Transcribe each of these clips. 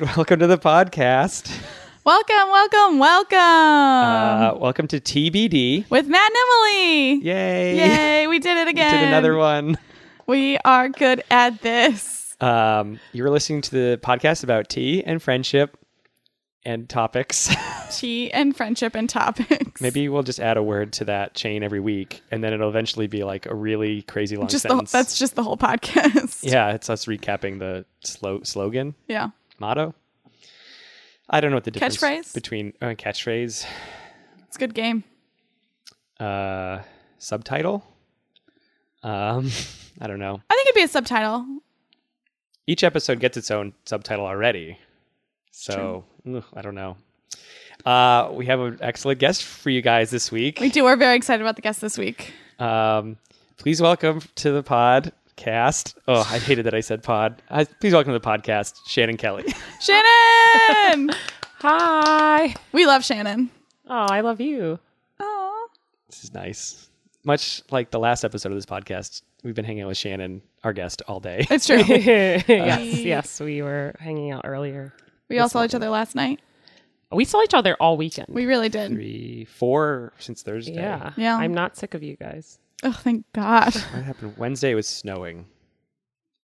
Welcome to the podcast. Welcome, welcome, welcome. Uh, welcome to TBD. With Matt and Emily. Yay! Yay, we did it again. We did another one. We are good at this. Um, you were listening to the podcast about tea and friendship and topics. Tea and friendship and topics. Maybe we'll just add a word to that chain every week, and then it'll eventually be like a really crazy long just the, sentence. that's just the whole podcast. yeah, it's us recapping the slo- slogan Yeah. Motto. I don't know what the difference Catchphrase? between uh, catchphrase, It's a good game. uh, subtitle. Um, I don't know. I think it'd be a subtitle. each episode gets its own subtitle already. So ugh, I don't know. Uh, we have an excellent guest for you guys this week. We do. We're very excited about the guest this week. Um, please welcome to the podcast. Oh, I hated that I said pod. Uh, please welcome to the podcast, Shannon Kelly. Shannon! Hi. we love Shannon. Oh, I love you. Oh. this is nice. Much like the last episode of this podcast, we've been hanging out with Shannon, our guest, all day. It's true. yes, yes, we were hanging out earlier. we all saw each other last night. We saw each other all weekend. We really did. Three, four since Thursday. yeah. Yeah. I'm not sick of you guys. Oh, thank God. What happened? Wednesday it was snowing,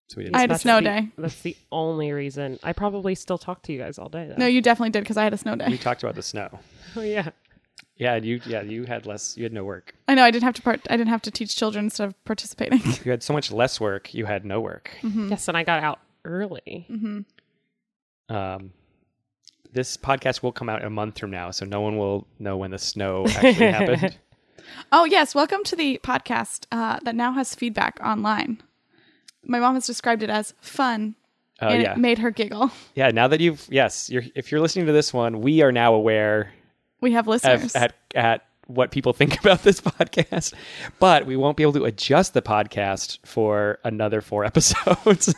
so we didn't. I had a That's snow the- day. That's the only reason. I probably still talk to you guys all day. Though. No, you definitely did because I had a snow day. we talked about the snow. Oh, yeah. Yeah, you. Yeah, you had less. You had no work. I know I didn't have to part. I didn't have to teach children instead of participating. You had so much less work. You had no work. Mm-hmm. Yes, and I got out early. Um, this podcast will come out a month from now, so no one will know when the snow actually happened. Oh, yes. Welcome to the podcast uh, that now has feedback online. My mom has described it as fun, Oh and yeah, it made her giggle. yeah. Now that you've yes, you're if you're listening to this one, we are now aware We have listeners. at at what people think about this podcast, but we won't be able to adjust the podcast for another four episodes.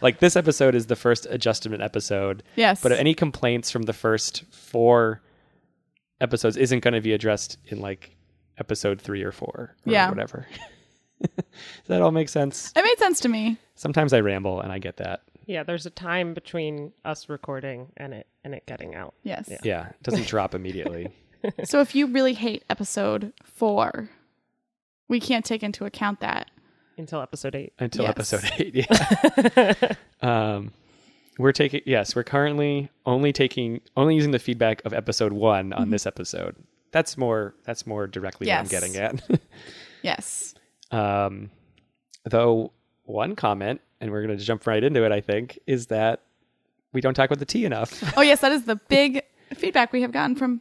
like this episode is the first adjustment episode. yes. But any complaints from the first four episodes isn't going to be addressed in like episode three or four or Yeah. whatever. Does that all make sense? it made sense to me. Sometimes I ramble and I get that. Yeah, there's a time between us recording and it and it getting out. Yes. Yeah, it doesn't drop immediately. so if you really hate episode four, we can't take into account that. Until episode eight. until Yes. episode eight. Yeah. um, we're taking yes, we're currently only taking only using the feedback of episode one on this episode. That's more that's more directly Yes. what I'm getting at. Yes. um, though one comment, and we're going to jump right into it. I think is that we don't talk about the tea enough. Oh, yes. That is the big feedback we have gotten from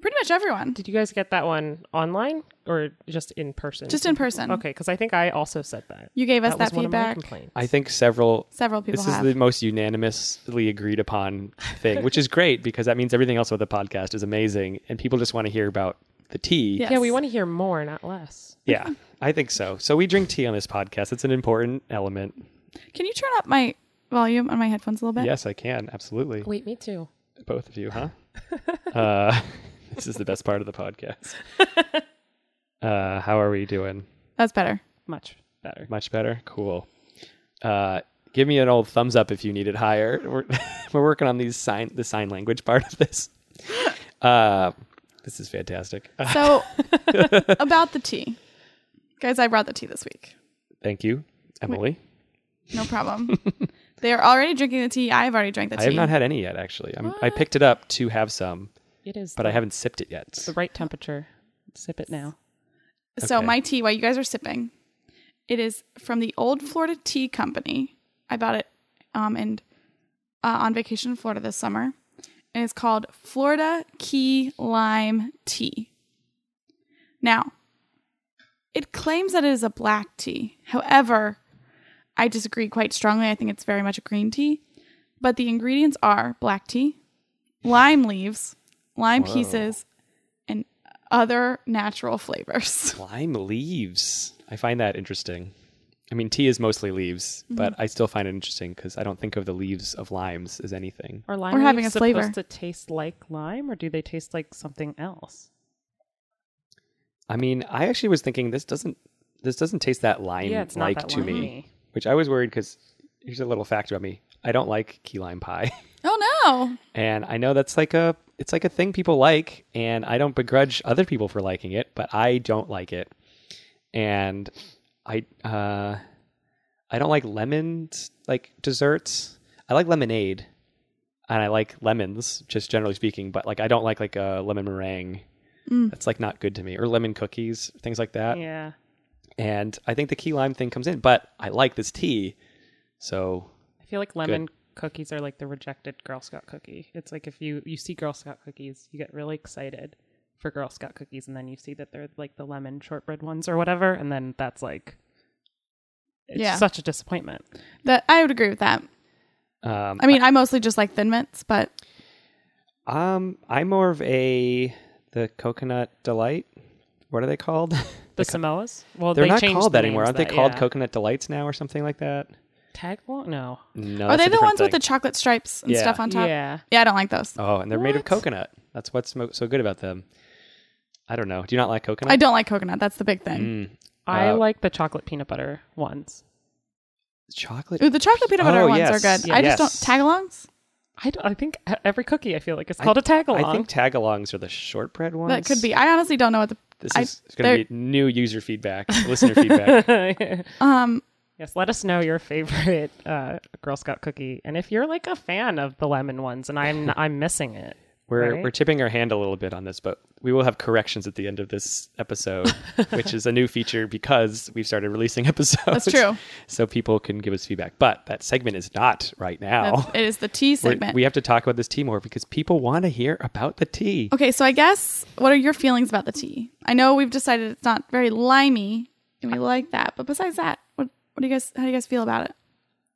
pretty much everyone. Did you guys get that one online or just in person? Just in person. Okay, because I think I also said that. You gave us that that, was one of my feedback. complaints. I think several. Several people This is the most unanimously agreed upon thing, which is great because that means everything else about the podcast is amazing, and people just want to hear about the tea. Yes. Yeah, we want to hear more, not less. Yeah, I think so. So we drink tea on this podcast. It's an important element. Can you turn up my volume on my headphones a little bit? Yes, I can. Absolutely. Wait, me too. Both of you, huh? uh, this is the best part of the podcast. Uh, how are we doing? That's better. Much better. Much better? Cool. Uh, give me an old thumbs up if you need it higher. We're, we're working on these sign the sign language part of this. Uh, this is fantastic. So, about the tea. Guys, I brought the tea this week. thank you, Emily. No problem. they are already drinking the tea. I've already drank the tea. I have not had any yet, actually. I'm, I picked it up to have some, It is but the, I haven't sipped it yet. the right temperature. Sip it now. So Okay. my tea, while you guys are sipping, it is from the Old Florida Tea Company. I bought it um and uh, on vacation in Florida this summer, and it's called Florida Key Lime Tea. Now, it claims that it is a black tea. However, I disagree quite strongly. I think it's very much a green tea, but the ingredients are black tea, lime leaves, lime Whoa. pieces, and other natural flavors. Lime leaves. I find that interesting. I mean, tea is mostly leaves, Mm-hmm. but I still find it interesting because I don't think of the leaves of limes as anything. Are lime Or having a flavor. supposed to taste like lime, or do they taste like something else? I mean, I actually was thinking this doesn't this doesn't taste that lime yeah, it's not like that to me, which I was worried because here's a little fact about me: I don't like key lime pie. Oh no! and I know that's like a it's like a thing people like, and I don't begrudge other people for liking it, but I don't like it, and I uh, I don't like lemons like desserts. I like lemonade, and I like lemons, just generally speaking, but like I don't like like a lemon meringue. Mm. That's like not good to me, or lemon cookies, things like that. Yeah. And I think the key lime thing comes in, but I like this tea, so I feel like lemon cookies are like the rejected Girl Scout cookie. It's like if you you see Girl Scout cookies, you get really excited for Girl Scout cookies, and then you see that they're like the lemon shortbread ones or whatever, and then that's like it's Yeah. such a disappointment. That I would agree with that. um, I mean, I mostly just like thin mints, but Um, I'm more of a the coconut delight. What are they called? The Samoas? Well, They're they not called the that anymore. Aren't they called yeah. coconut delights now or something like that? Tag No. No, are they the different ones with the chocolate stripes and Yeah. stuff on top? Yeah. Yeah, I don't like those. Oh, and they're made of coconut. That's what's mo- so good about them. I don't know. Do you not like coconut? I don't like coconut. That's the big thing. Mm. I Uh, like the chocolate peanut butter ones. chocolate. Ooh, the chocolate peanut butter Oh, ones yes. are good. Yeah. I just Yes. don't tagalongs. I, don't- I think every cookie I feel like it's I- called a tag along. I think tagalongs are the shortbread ones. That could be. I honestly don't know what the This I- is going to be new user feedback, listener feedback. um. Yes, let us know your favorite uh, Girl Scout cookie, and if you're like a fan of the lemon ones, and I'm I'm missing it. We're Right. we're tipping our hand a little bit on this, but we will have corrections at the end of this episode, which is a new feature because we've started releasing episodes. That's true. So people can give us feedback. But that segment is not right now. that- it is the tea We're- segment. we have to talk about this tea more because people want to hear about the tea. okay, so I guess what are your feelings about the tea? I know we've decided it's not very limey, and we like that. But besides that, what what do you guys how do you guys feel about it?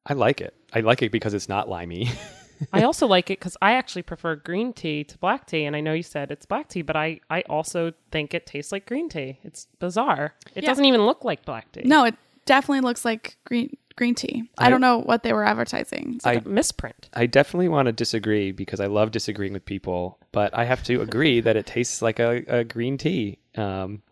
I like it. I like it because it's not limey. I also like it because I actually prefer green tea to black tea, and I know you said it's black tea, but I I also think it tastes like green tea. It's bizarre. It Yeah. doesn't even look like black tea. No, it definitely looks like green green tea. I, I- don't know what they were advertising. It's like I- a misprint. I definitely want to disagree because I love disagreeing with people, but I have to agree that it tastes like a, a green tea. Um,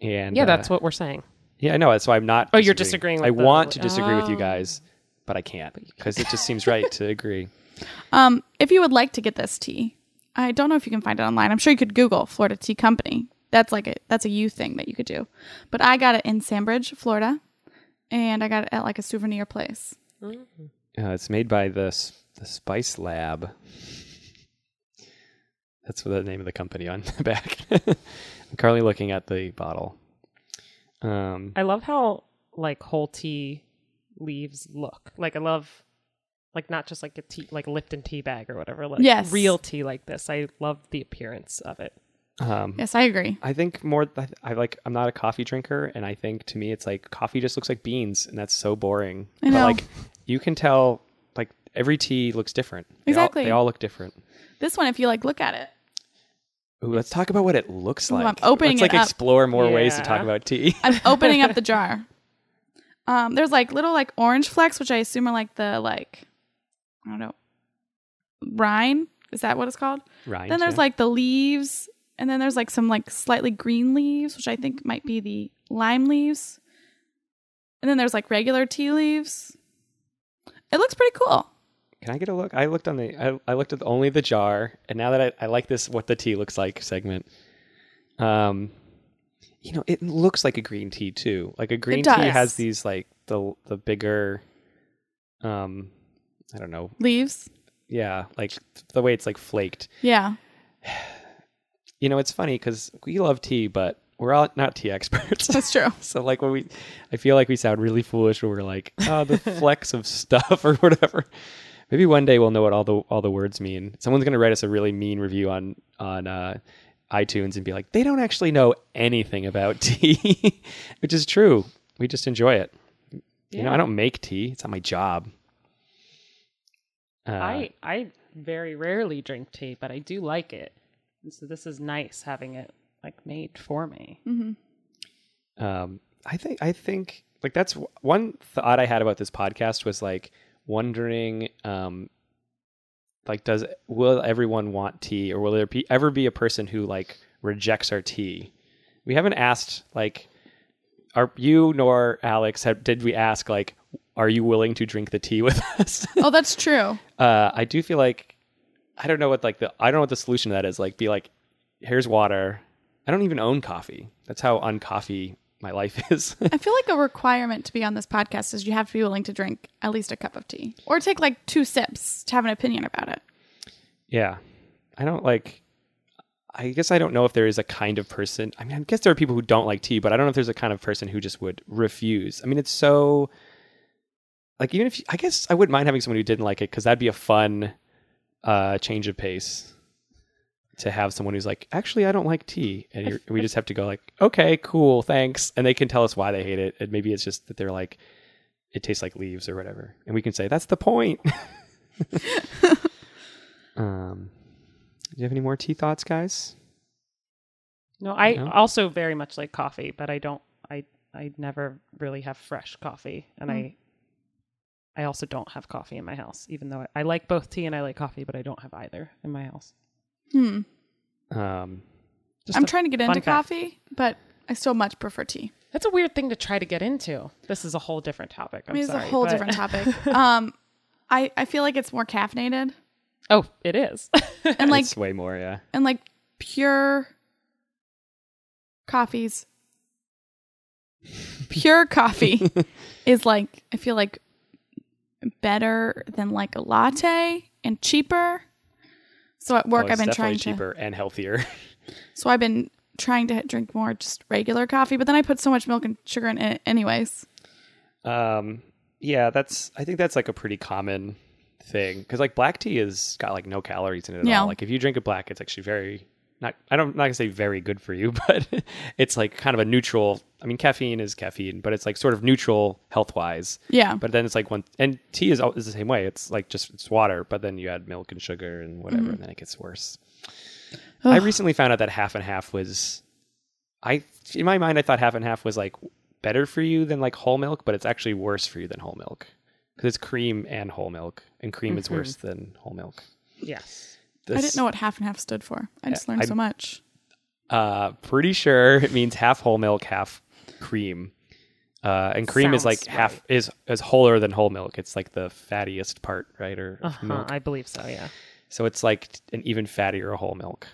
and Yeah, uh, that's what we're saying. Yeah, I know. That's why I'm not. Oh, you're disagreeing I with the- want to disagree with you Oh. guys, but I can't because it just seems right to agree. Um, if you would like to get this tea, I don't know if you can find it online. I'm sure you could Google Florida Tea Company. That's like a that's a you thing that you could do. But I got it in Sandbridge, Florida, and I got it at like a souvenir place. Uh, it's made by the S- the Spice Lab. That's the name of the company on the back. I'm currently looking at the bottle. Um, I love how like whole tea leaves look. Like I love like not just like a tea like Lipton tea bag or whatever. Like Yes. real tea like this. I love the appearance of it. um, Yes, I agree. I think more. I, I like. I'm not a coffee drinker, and I think to me, it's like coffee just looks like beans, and that's so boring. I know. But like, you can tell, like every tea looks different. They all- Exactly. they all look different. This one, if you like look at it, Ooh, let's talk about what it looks Ooh, I'm like. opening let's like it up. explore more ways to talk about tea. I'm opening up the jar. Um, there's like little like orange flecks, which I assume are like the like I don't know rind. Is that what it's called? Rind, Then there's yeah. like the leaves, and then there's like some like slightly green leaves, which I think might be the lime leaves. And then there's like regular tea leaves. It looks pretty cool. Can I get a look? I looked on the. I, I looked at only the jar, and now that I, I like this, what the tea looks like segment. Um, you know, it looks like a green tea too. Like a green tea does. has these like the the bigger, um, I don't know. Leaves. Yeah, like the way it's like flaked. Yeah. You know, it's funny because we love tea, but we're all not tea experts. That's true. So like when we, I feel like we sound really foolish when we're like, oh, the flecks of stuff or whatever. Maybe one day we'll know what all the all the words mean. Someone's gonna write us a really mean review on on uh, iTunes and be like, they don't actually know anything about tea, which is true. We just enjoy it. You know, I don't make tea. It's not my job. Uh, I I very rarely drink tea, but I do like it. And so this is nice having it like made for me. um, I think I think like that's w- one thought I had about this podcast was like wondering um like does will everyone want tea or will there be, ever be a person who like rejects our tea? We haven't asked like are you nor Alex have, did we ask like are you willing to drink the tea with us? Oh, that's true. uh, I do feel like I don't know what like the I don't know what the solution to that is. Like, be like, here's water. I don't even own coffee. That's how uncoffee my life is. I feel like a requirement to be on this podcast is you have to be willing to drink at least a cup of tea or take like two sips to have an opinion about it. yeah, I don't like. I guess I don't know if there is a kind of person. I mean, I guess there are people who don't like tea, but I don't know if there's a kind of person who just would refuse. I mean, it's so like even if you, I guess I wouldn't mind having someone who didn't like it because that'd be a fun uh, change of pace to have someone who's like, actually, I don't like tea, and you're, we just have to go like, okay, cool, thanks, and they can tell us why they hate it, and maybe it's just that they're like, it tastes like leaves or whatever, and we can say that's the point. um, do you have any more tea thoughts, guys? No, I No? also very much like coffee, but I don't. I I never really have fresh coffee, and I I also don't have coffee in my house. Even though I, I like both tea and I like coffee, but I don't have either in my house. Hmm. Um, Just I'm trying to get into fact. coffee, but I still much prefer tea. That's a weird thing to try to get into. This is a whole different topic. I'm I mean, it's sorry, a whole but- different topic. um, I I feel like it's more caffeinated Oh, it is. and like it's way more, yeah. and like pure coffees. Pure coffee is like I feel like better than like a latte and cheaper. So at work Oh, I've been trying to cheaper and healthier. So I've been trying to drink more just regular coffee, but then I put so much milk and sugar in it anyways. Um, yeah, that's. I think that's like a pretty common thing because like black tea has got like no calories in it at Yeah. all. Like if you drink it black, it's actually very not. I don't I'm not gonna say very good for you, but it's like kind of a neutral. I mean, caffeine is caffeine, but it's like sort of neutral health wise. Yeah. But then it's like one and tea is al- is the same way. It's like just it's water, but then you add milk and sugar and whatever, and then it gets worse. I recently found out that half and half was, I in my mind I thought half and half was like better for you than like whole milk, but it's actually worse for you than whole milk because it's cream and whole milk, and cream is Mhm. worse than whole milk. yes. I didn't know what half and half stood for. I just learned I- so much. Uh, pretty sure it means half whole milk, half cream. Uh, and cream is like half is is wholer than whole milk. It's like the fattiest part, right? Or Uh-huh, milk. I believe so. Yeah. So it's like an even fattier whole milk.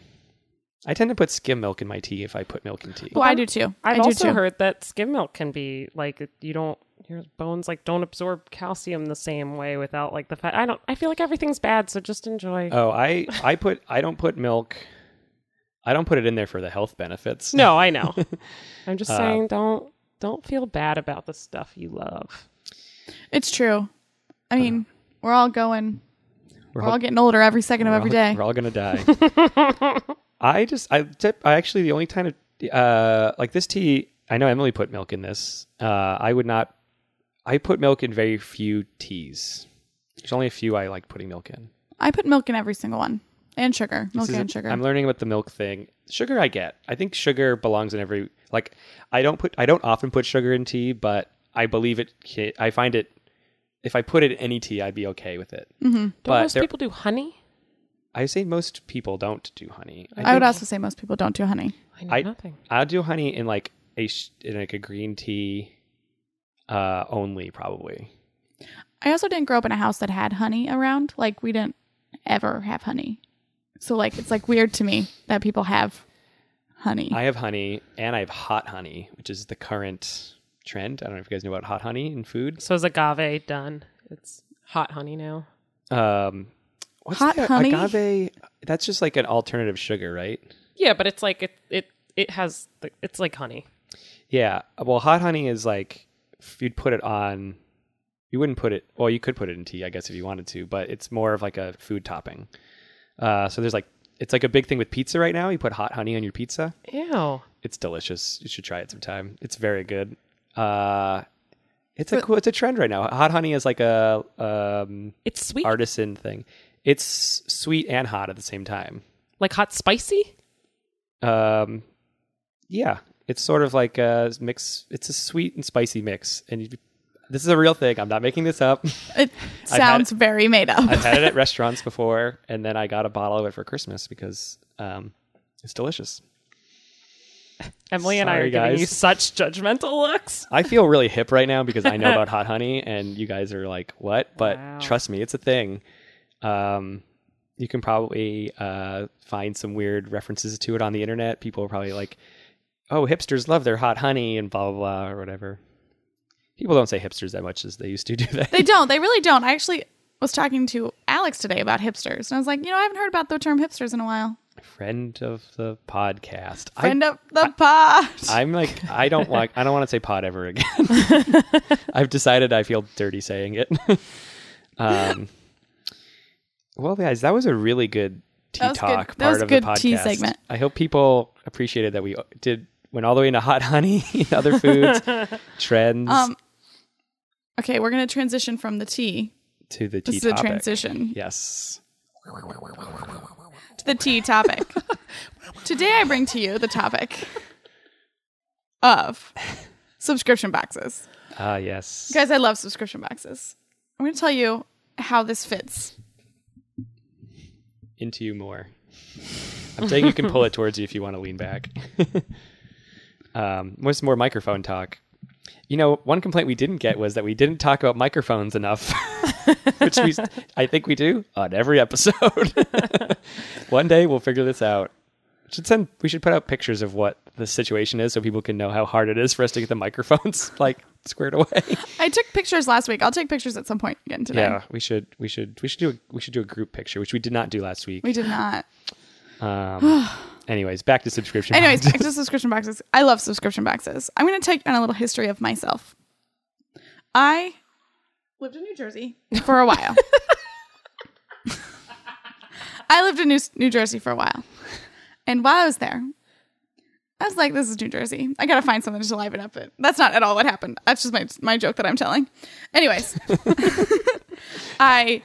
I tend to put skim milk in my tea if I put milk in tea. Well, I do too. I've I do also too. heard that skim milk can be like you don't your bones like don't absorb calcium the same way without like the fat. I don't. I feel like everything's bad, so just enjoy. Oh, I I put I don't put milk. I don't put it in there for the health benefits. no, I know. I'm just Uh, saying, don't don't feel bad about the stuff you love. It's true. I mean, we're all going. We're, all- all getting older every second of we're every all- day. We're all gonna die. I just I tip. I actually the only time of, uh like this tea. I know Emily put milk in this. Uh, I would not. I put milk in very few teas. There's only a few I like putting milk in. I put milk in every single one and sugar, milk and a- sugar. I'm learning about the milk thing. Sugar, I get. I think sugar belongs in every. Like, I don't put. I don't often put sugar in tea, but I believe it. I find it. If I put it in any tea, I'd be okay with it. Mm-hmm. Don't But most there- people do honey? I say most people don't do honey. I, would think also say most people don't do honey. I know I- nothing. I'll do honey in like a sh- in like a green tea, uh, only probably. I also didn't grow up in a house that had honey around. Like we didn't ever have honey. So like it's like weird to me that people have honey. I have honey and I have hot honey, which is the current trend. I don't know if you guys know about hot honey in food. So is agave done? It's hot honey now. Um, what's Hot the honey? agave? That's just like an alternative sugar, right? Yeah, but it's like it it it has it's like honey. Yeah. Well, hot honey is like you'd put it on. You wouldn't put it. Well, you could put it in tea, I guess, if you wanted to, but it's more of like a food topping. Uh, so there's like it's like a big thing with pizza right now. You put hot honey on your pizza. Ew. It's delicious. You should try it sometime. It's very good. Uh, it's a cool. It's a trend right now. Hot honey is like a um, It's sweet. artisan thing. It's sweet and hot at the same time. Like hot spicy? Um, yeah, it's sort of like a mix. It's a sweet and spicy mix, and you, this is a real thing. I'm not making this up. it sounds very made up. I've had it at restaurants before, and then I got a bottle of it for Christmas because um, it's delicious. Emily and I Sorry, are giving you such judgmental looks. I feel really hip right now because I know about hot honey, and you guys are like, "What?" But Wow. trust me, it's a thing. Um, you can probably uh, find some weird references to it on the internet. People are probably like, "Oh, hipsters love their hot honey," and blah blah blah or whatever. People don't say hipsters that much as they used to, do that. They don't. They really don't. I actually was talking to Alex today about hipsters, and I was like, you know, I haven't heard about the term hipsters in a while. Friend of the podcast. I- Friend of the pod. I'm like, I don't like, I don't want to say pod ever again. I've decided I feel dirty saying it. um, well, guys, that was a really good tea That good- talk that part was a of the good tea podcast. segment. I hope people appreciated that we did went all the way into hot honey, other foods, trends um. Okay, we're gonna transition from the tea. to the tea This is a transition Yes. to the tea topic. Today, I bring to you the topic of subscription boxes. Ah, yes. Guys, I love subscription boxes. I'm going to tell you how this fits. Into you more. I'm saying you can pull it towards you if you want to lean back. um, what's more microphone talk? You know, one complaint we didn't get was that we didn't talk about microphones enough, which we, I think we do on every episode. one day we'll figure this out. Should send. We should put out pictures of what the situation is so people can know how hard it is for us to get the microphones like squared away. I took pictures last week. I'll take pictures at some point again today. yeah, we should. We should. We should do. A, we should do a group picture, which we did not do last week. We did not. Um, anyways, back to subscription. Anyways, boxes. back to subscription boxes. I love subscription boxes. I'm going to take on a little history of myself. I lived in New Jersey for a while. I lived in New, New Jersey for a while. And while I was there, I was like, this is New Jersey. I got to find something to liven up it. That's not at all what happened. That's just my, my joke that I'm telling. Anyways, I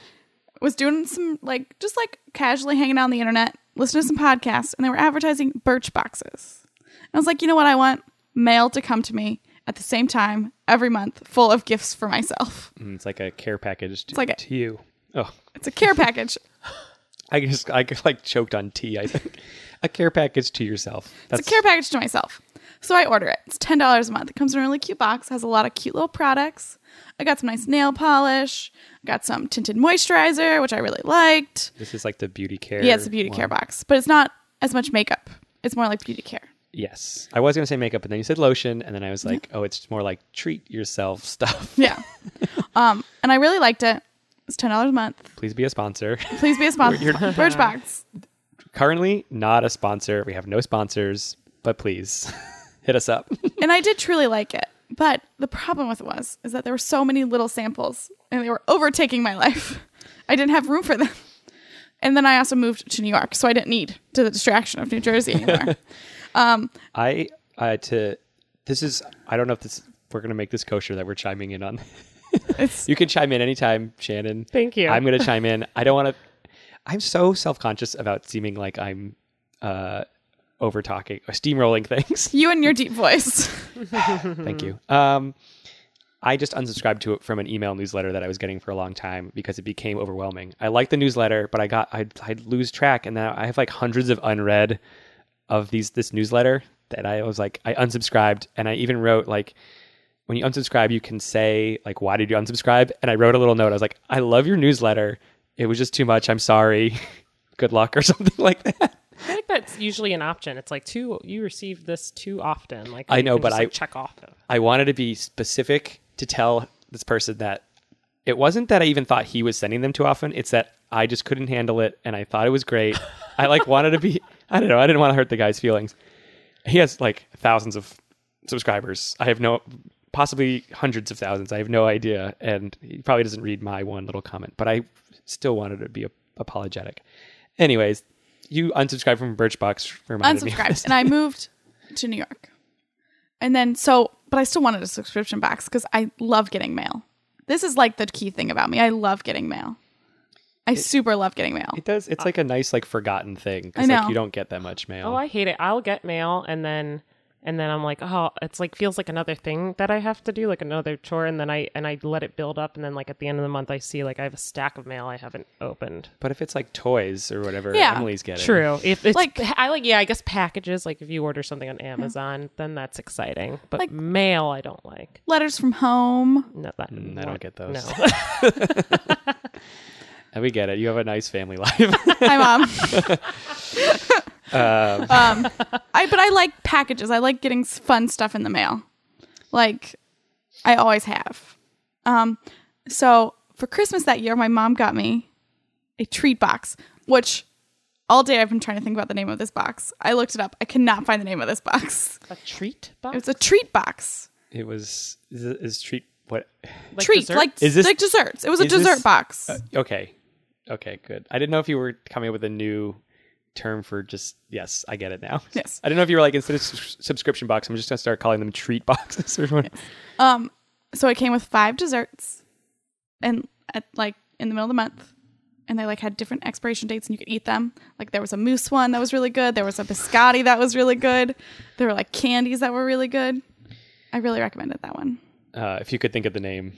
was doing some like just like casually hanging out on the internet, listening to some podcasts, and they were advertising Birchboxes. And I was like, you know what I want? Mail to come to me at the same time every month, full of gifts for myself. Mm, It's like a care package to, like a- to you. Oh, It's a care package. I just I like choked on tea. I think a care package to yourself. That's It's a care package to myself. So I order it. It's ten dollars a month. It comes in a really cute box. Has a lot of cute little products. I got some nice nail polish. I got some tinted moisturizer, which I really liked. This is like the beauty care. Yeah, it's a beauty one. care box, but it's not as much makeup. It's more like beauty care. Yes, I was gonna say makeup, but then you said lotion, and then I was like, oh, it's more like treat yourself stuff. Yeah. um, and I really liked it. It's ten dollars a month. Please be a sponsor. Please be a sponsor. You're- Birchbox. Currently, not a sponsor. We have no sponsors, but please hit us up. And I did truly like it. But the problem with it was is that there were so many little samples and they were overtaking my life. I didn't have room for them. And then I also moved to New York, so I didn't need to the distraction of New Jersey anymore. um, I uh, to this is I don't know if this we're gonna make this kosher that we're chiming in on. You can chime in anytime, Shannon. Thank you. I'm gonna chime in. I don't want to. I'm so self conscious about seeming like I'm uh, over talking or steamrolling things. you and your deep voice. Thank you. Um, I just unsubscribed to it from an email newsletter that I was getting for a long time because it became overwhelming. I like the newsletter, but I got I'd, I'd lose track, and then I have like hundreds of unread of these this newsletter that I was like I unsubscribed, and I even wrote like when you unsubscribe, you can say like why did you unsubscribe, and I wrote a little note. I was like I love your newsletter. It was just too much. I'm sorry. Good luck or something like that. I think that's usually an option. It's like too you receive this too often. Like I know, but just, I- like, check off. Of. I wanted to be specific to tell this person that it wasn't that I even thought he was sending them too often. It's that I just couldn't handle it and I thought it was great. I like wanted to be I don't know, I didn't want to hurt the guy's feelings. He has like thousands of subscribers. I have no possibly hundreds of thousands. I have no idea and he probably doesn't read my one little comment, but I still wanted to be apologetic. Anyways, you unsubscribed from Birchbox reminded me. of Unsubscribed. and I moved to New York. And then so but I still wanted a subscription box because I love getting mail. This is like the key thing about me. I love getting mail. I super love getting mail. It does. It's like a nice, like forgotten thing I because like know. you don't get that much mail. Oh, I hate it. I'll get mail and then and then I'm like, oh, it's like feels like another thing that I have to do, like another chore, and then I and I let it build up, and then like at the end of the month, I see like I have a stack of mail I haven't opened. But if it's like toys or whatever, Yeah. Emily's getting. True. If it's Like- like I like yeah, I guess packages like if you order something on Amazon, then that's exciting. But Like- mail I don't like. Letters from home. No, that, Mm, I don't get those. No. And we get it. You have a nice family life. Hi, mom. Um, Um, I but I like packages. I like getting fun stuff in the mail. Like I always have. Um, so for Christmas that year, my mom got me a treat box, which all day I've been trying to think about the name of this box. I looked it up. I cannot find the name of this box. a treat box. It was a treat box. it was is, is treat what? like treat dessert? like Is this- like desserts. It was a is this- dessert box. Uh, okay, okay, good. I didn't know if you were coming up with a new term for just yes. I get it now. Yes. I don't know if you were like instead of s- subscription box, I'm just gonna start calling them treat boxes or what. Um, so it came with five desserts, and at like in the middle of the month, and they like had different expiration dates, and you could eat them. Like there was a mousse one that was really good. There was a biscotti that was really good. There were like candies that were really good. I really recommended that one. Uh, if you could think of the name,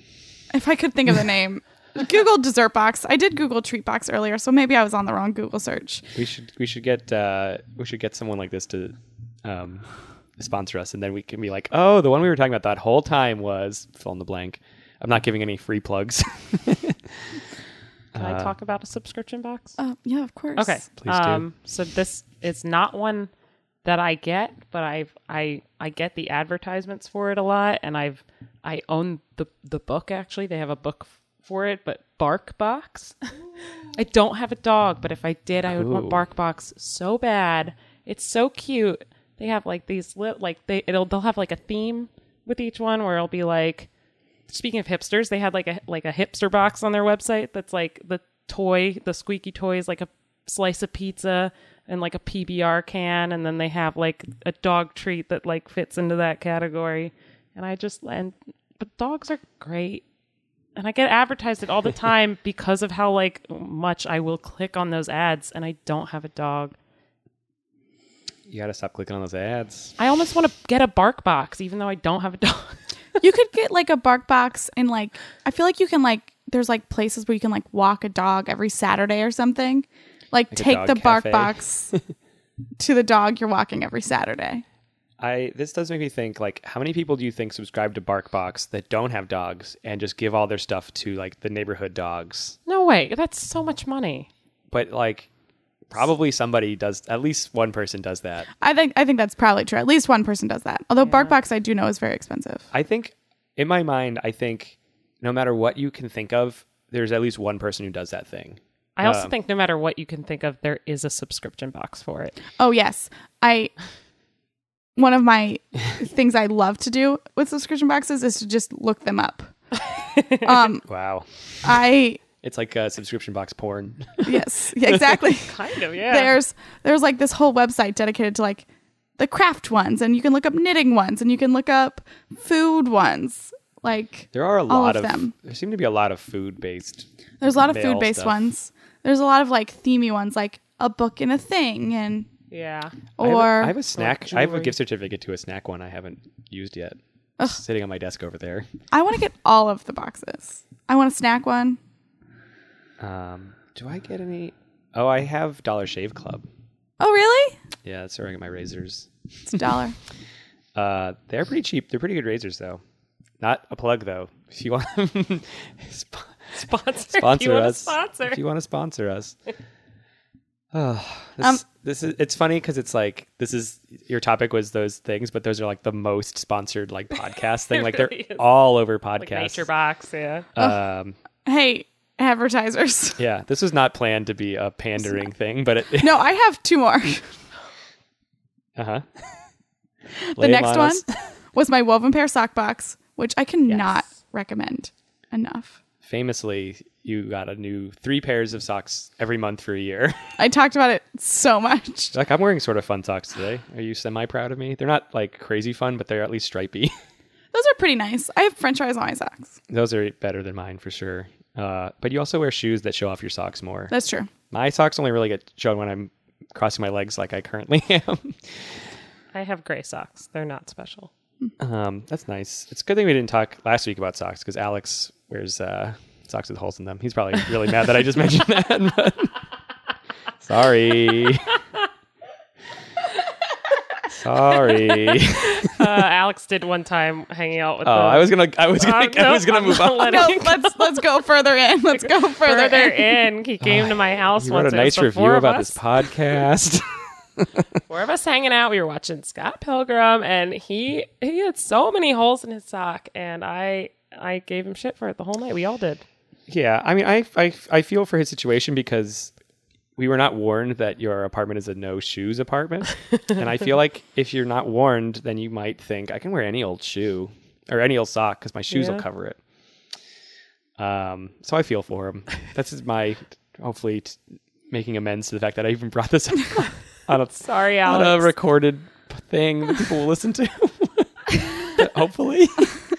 If I could think of the name, Google dessert box. I did Google treat box earlier, so maybe I was on the wrong Google search. we should we should get uh, we should get someone like this to um, sponsor us, and then we can be like, oh, the one we were talking about that whole time was fill in the blank. I'm not giving any free plugs. Can I talk about a subscription box? Uh, yeah, of course. Okay. Please do. Um, so this is not one that I get, but I've I I get the advertisements for it a lot, and I've I own the the book actually. They have a book f- for it, but BarkBox. I don't have a dog, but if I did, I would Ooh. want BarkBox so bad. It's so cute. They have like these li- like they it'll they'll have like a theme with each one where it'll be like speaking of hipsters, they had like a like a hipster box on their website that's like the toy, the squeaky toy is like a slice of pizza and like a PBR can, and then they have like a dog treat that like fits into that category. And I just and but dogs are great. And I get advertised it all the time because of how like much I will click on those ads and I don't have a dog. you got to stop clicking on those ads. I almost want to get a BarkBox even though I don't have a dog. you could get like a BarkBox and like I feel like you can like there's like places where you can like walk a dog every Saturday or something. Like, a take dog the BarkBox to the dog you're walking every Saturday. I this does make me think like how many people do you think subscribe to BarkBox that don't have dogs and just give all their stuff to like the neighborhood dogs? no way. That's so much money. But like probably somebody does at least one person does that. I think I think that's probably true. At least one person does that. Although BarkBox I do know is very expensive. I think in my mind I think no matter what you can think of there's at least one person who does that thing. I also Um, think no matter what you can think of, there is a subscription box for it. Oh yes. I one of my things I love to do with subscription boxes is to just look them up. Um Wow. I It's like a subscription box porn. yes, yeah, exactly. Kind of, yeah. there's there's like this whole website dedicated to like the craft ones and you can look up knitting ones and you can look up food ones like There are a lot of of, them. there seem to be a lot of food based. there's a lot of food based ones there's a lot of like themey ones like a book and a thing and yeah. I have, a- or I have a snack. I have a gift certificate to a snack one I haven't used yet. It's sitting on my desk over there. I want to get all of the boxes i want a snack one Um, do I get any? Oh, I have Dollar Shave Club. oh really Yeah, that's where I get my razors. it's a dollar Uh, they're pretty cheap. They're pretty good razors, though. Not a plug, though. If you want Sp- Sponsor. sponsor you want a us, sponsor. if you want to sponsor us. Oh, this, Um, this is it's funny because it's like this is your topic was those things, but those are like the most sponsored like podcast thing. Like really they're is. all over like podcasts. Nature Box, yeah. um, hey advertisers yeah, this was not planned to be a pandering thing, but it. no i have two more uh huh. the next one was my woven pair sock box which i cannot Yes. recommend enough famously you got a new three pairs of socks every month for a year. i talked about it so much like I'm wearing sort of fun socks today. Are you semi proud of me? They're not like crazy fun, but they're at least stripy. those are pretty nice i have french fries on my socks Those are better than mine for sure. Uh, but you also wear shoes that show off your socks more. that's true My socks only really get shown when I'm crossing my legs like I currently am. I have gray socks. They're not special. Um, that's nice. It's a good thing we didn't talk last week about socks because Alex wears uh, socks with holes in them. He's probably really mad that I just mentioned that. but- Sorry. Sorry. Uh, Alex did one time hanging out with. Oh, the, I was gonna, I was gonna, Uh, I no, was gonna move not on. No, let's let's go further in. Let's go further, further in. in. He came to my house You once. wrote a nice review about us. this podcast. four of us hanging out. We were watching Scott Pilgrim, and he he had so many holes in his sock, and I I gave him shit for it the whole night. We all did. Yeah, I mean, I, I, I feel for his situation because we were not warned that your apartment is a no shoes apartment, and I feel like if you're not warned, then you might think I can wear any old shoe or any old sock because my shoes will cover it. Um, so I feel for him. That's my hopefully t- making amends to the fact that I even brought this up on a Sorry, on a recorded thing that people will listen to. hopefully.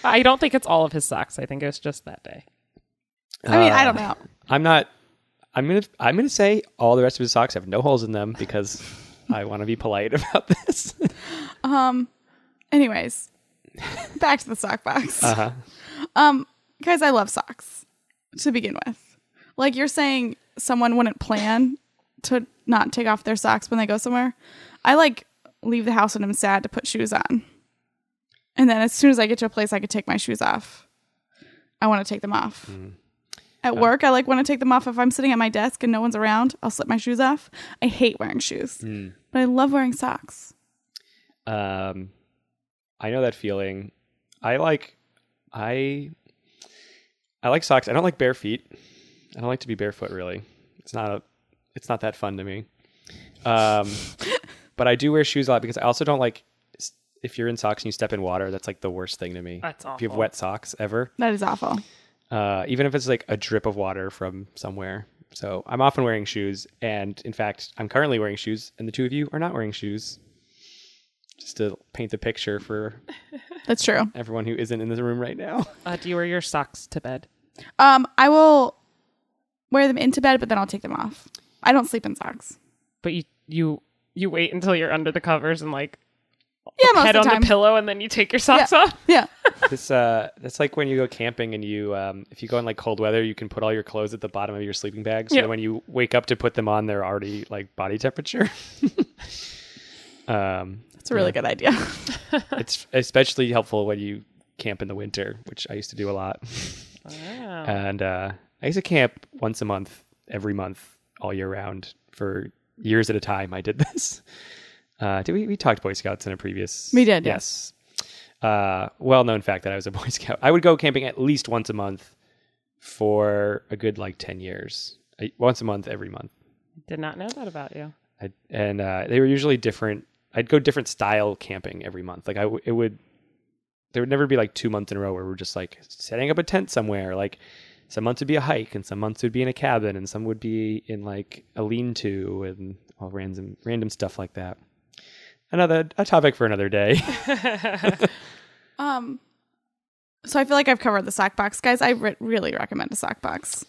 I don't think it's all of his socks. I think it was just that day. I mean, I Uh, don't know. I'm not. I'm gonna. I'm gonna say all the rest of his socks have no holes in them because I want to be polite about this. Um. Anyways, back to the sock box. Uh-huh. Um, guys, I love socks to begin with. Like you're saying, someone wouldn't plan to not take off their socks when they go somewhere. I like leave the house when I'm sad to put shoes on, and then as soon as I get to a place I could take my shoes off, I want to take them off. At work, I like want to take them off if I'm sitting at my desk and no one's around. I'll slip my shoes off. I hate wearing shoes, but I love wearing socks. Um, I know that feeling. I like. I. I like socks. I don't like bare feet. I don't like to be barefoot. Really, it's not a. It's not that fun to me. Um, but I do wear shoes a lot because I also don't like. If you're in socks and you step in water, that's like the worst thing to me. That's If you have awful. wet socks ever. That is awful. Uh, even if it's like a drip of water from somewhere. So I'm often wearing shoes, and in fact, I'm currently wearing shoes, and the two of you are not wearing shoes. Just to paint the picture for That's true. everyone who isn't in the room right now. Uh, do you wear your socks to bed? Um, I will wear them into bed, but then I'll take them off. I don't sleep in socks. But you you you wait until you're under the covers and like Yeah, most head of on the time. the pillow, and then you take your socks Yeah. off. Yeah. this uh, that's like when you go camping and you, um, if you go in like cold weather, you can put all your clothes at the bottom of your sleeping bag. So Yeah. that when you wake up to put them on, they're already like body temperature. um, It's a really good idea. it's especially helpful when you camp in the winter, which I used to do a lot. Wow. and uh, I used to camp once a month, every month, all year round for years at a time. I did this. Uh, did we we talked Boy Scouts in a previous? We did, Yes. Uh, well known fact that I was a Boy Scout. I would go camping at least once a month for a good like ten years. I, once a month, every month. Did not know that about you. I, and uh, they were usually different. I'd go different style camping every month. Like I, w- it would, there would never be like two months in a row where we're just like setting up a tent somewhere. Like some months would be a hike, and some months would be in a cabin, and some would be in like a lean-to, and all random random stuff like that. Another a topic for another day. Um, so I feel like I've covered the sock box, guys. I re- really recommend a sock box.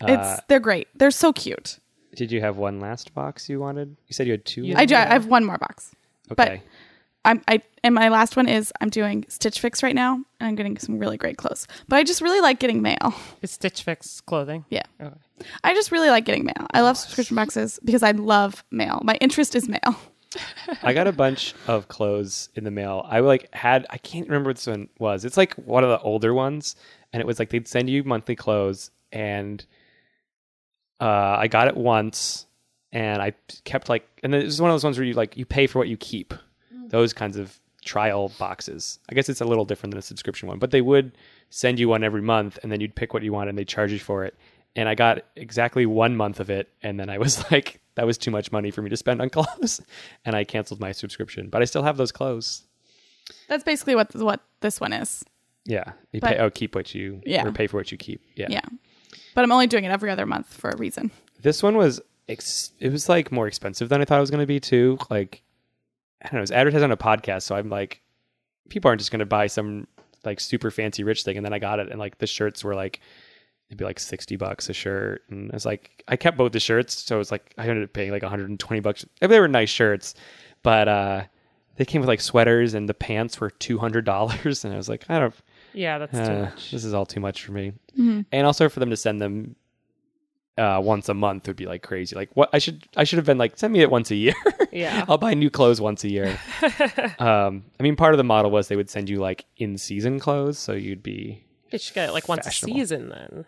Uh, It's they're great. They're so cute. did you have one last box you wanted? You said you had two. You- I, do, I have one more box. okay. I'm I and my last one is I'm doing Stitch Fix right now, and I'm getting some really great clothes. But I just really like getting mail. It's Stitch Fix clothing? Yeah, Okay. I just really like getting mail. I love subscription boxes because I love mail. My interest is mail. I got a bunch of clothes in the mail. I like had I can't remember what this one was. It's like one of the older ones, and it was like they'd send you monthly clothes, and uh, I got it once, and I kept like, and this is one of those ones where you like you pay for what you keep. Those kinds of trial boxes. I guess it's a little different than a subscription one, but they would send you one every month, and then you'd pick what you want, and they charge you for it. And I got exactly one month of it, and then I was like, that was too much money for me to spend on clothes, and I canceled my subscription. But I still have those clothes. That's basically what what this one is. Yeah, you But- pay. Oh, keep what you. Yeah. or pay for what you keep. Yeah. Yeah, but I'm only doing it every other month for a reason. This one was. Ex- it was like more expensive than I thought it was going to be too. Like, I don't know. It was advertised on a podcast, so I'm like, people aren't just going to buy some like super fancy rich thing. And then I got it, and like the shirts were like. It'd be like sixty bucks a shirt, and I was like, I kept both the shirts, so it was like I ended up paying like 120 bucks. I mean, they were nice shirts, but uh, they came with like sweaters and the pants were two hundred dollars, and I was like, I don't. Yeah, that's too Uh, much. this is all too much for me. Mm-hmm. And also for them to send them uh, once a month would be like crazy. Like what I should I should have been like send me it once a year. Yeah. I'll buy new clothes once a year. um, I mean, part of the model was they would send you like in season clothes, so you'd be You should get it like once a season then.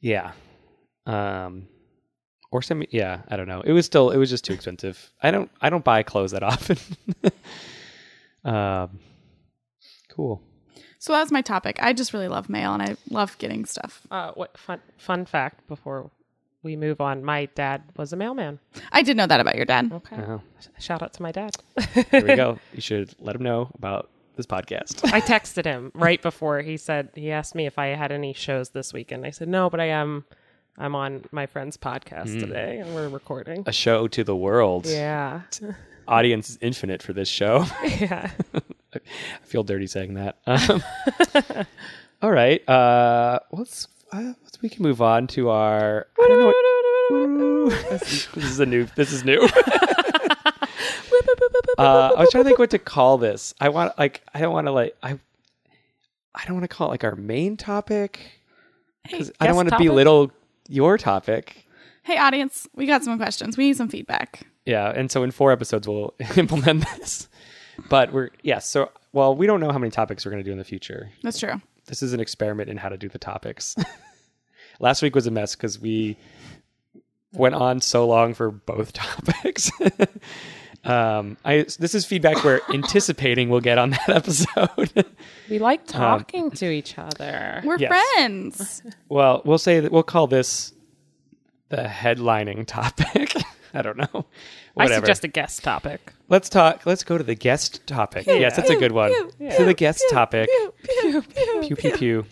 yeah. Um, or some yeah. I don't know. It was still it was just too expensive. I don't I don't buy clothes that often. um, cool. So that was my topic. I just really love mail and I love getting stuff. Uh, what fun fun fact before we move on? My dad was a mailman. I did know that about your dad. Okay. Oh, Shout out to my dad. there we go. You should let him know about this podcast. I texted him right before he said he asked me if I had any shows this weekend. I said no, but I am. I'm on my friend's podcast today, and we're recording. A show to the world. Yeah, Audience is infinite for this show. yeah. I feel dirty saying that. Um, all right. Uh, let's, uh, let's. We can move on to our. I don't know. What, this, this is a new. This is new. Uh, I was trying to think what to call this. I want like. I don't want to like. I. I don't want to call it like our main topic because I don't want to belittle your topic. Hey, audience, we got some questions. We need some feedback. Yeah, and so in four episodes we'll implement this. But we're yes, so well, we don't know how many topics we're going to do in the future. That's true. This is an experiment in how to do the topics. Last week was a mess because we went on so long for both topics. Um, I this is feedback we're anticipating we'll get on that episode. We like talking to each other. We're Yes. friends. well, we'll say that we'll call this the headlining topic. I don't know. I suggest a guest topic. Let's talk. Let's go to the guest topic. yes, that's a good one. To the guest topic. Pew pew pew.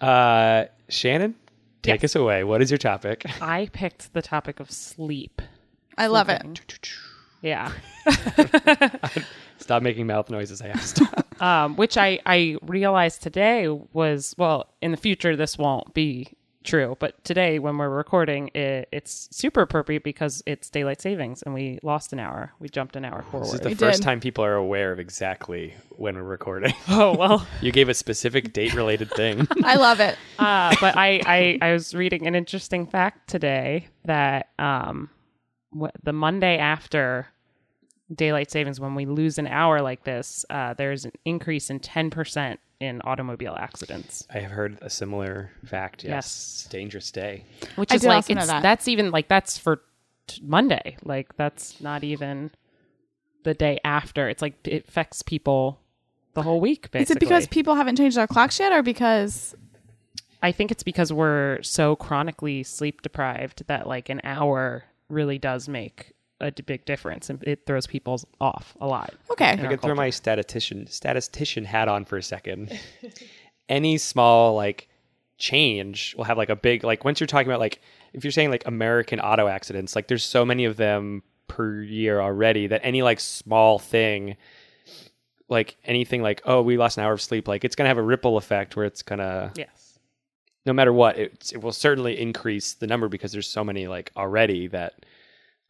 Uh, Shannon, take us away. What is your topic? I picked the topic of sleep. I love it. Yeah. Stop making mouth noises. I have to stop. um, which I, I realized today was well in the future this won't be true but today when we're recording it, it's super appropriate because it's daylight savings and we lost an hour we jumped an hour forward. This is the We first did. time people are aware of exactly when we're recording. oh well you gave a specific date related thing. I love it. uh, but I, I I was reading an interesting fact today that um wh- the Monday after daylight savings when we lose an hour like this uh, there's an increase in 10% in automobile accidents I have heard a similar fact. Yes. Yes. Dangerous day. which I is like it's, that. that's even like that's for t- Monday. Like that's not even the day after. It's like it affects people the whole week. Basically, Is it because people haven't changed their clocks yet or because I think it's because we're so chronically sleep deprived that like an hour really does make a big difference, and it throws people off a lot. Okay. I could throw my statistician statistician hat on for a second. Any small like change will have like a big like once you're talking about like if you're saying like American auto accidents, like there's so many of them per year already that any like small thing like anything like oh we lost an hour of sleep like it's gonna have a ripple effect where it's gonna Yes. No matter what it, it will certainly increase the number because there's so many like already that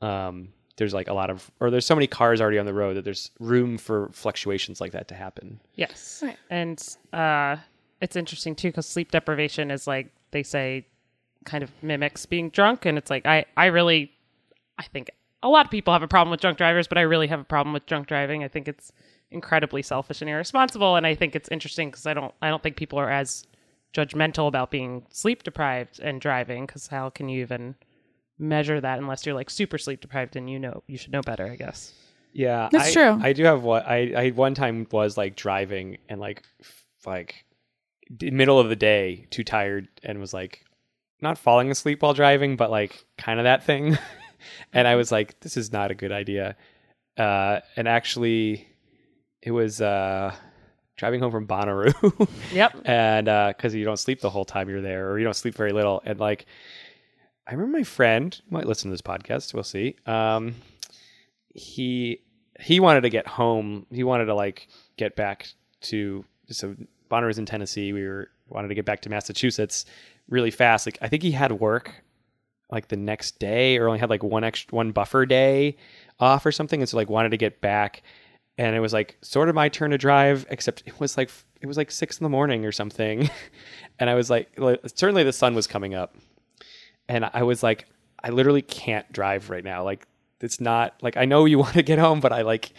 um there's like a lot of or there's so many cars already on the road that there's room for fluctuations like that to happen Yes. Right. And uh, it's interesting too because sleep deprivation is like they say kind of mimics being drunk, and it's like I I really I think a lot of people have a problem with drunk drivers, but I really have a problem with drunk driving. I think it's incredibly selfish and irresponsible, and I think it's interesting because I don't I don't think people are as judgmental about being sleep deprived and driving because how can you even measure that unless you're like super sleep deprived and you know you should know better i guess? Yeah That's I, true. i do have what i i one time was like driving and like f- like middle of the day too tired and was like not falling asleep while driving but like kind of that thing. And i was like this is not a good idea. Uh and actually it was uh driving home from Bonnaroo. Yep. And because you don't sleep the whole time you're there or you don't sleep very little. And like i remember my friend might listen to this podcast we'll see um he he wanted to get home. He wanted to like get back to so Bonnaroo was in tennessee we were wanted to get back to massachusetts really fast. Like i think he had work like the next day or only had like one extra one buffer day off or something. And so like wanted to get back and it was like sort of my turn to drive except it was like it was like six in the morning or something. And i was like certainly the sun was coming up. And i was like i literally can't drive right now. Like it's not like i know you want to get home but i like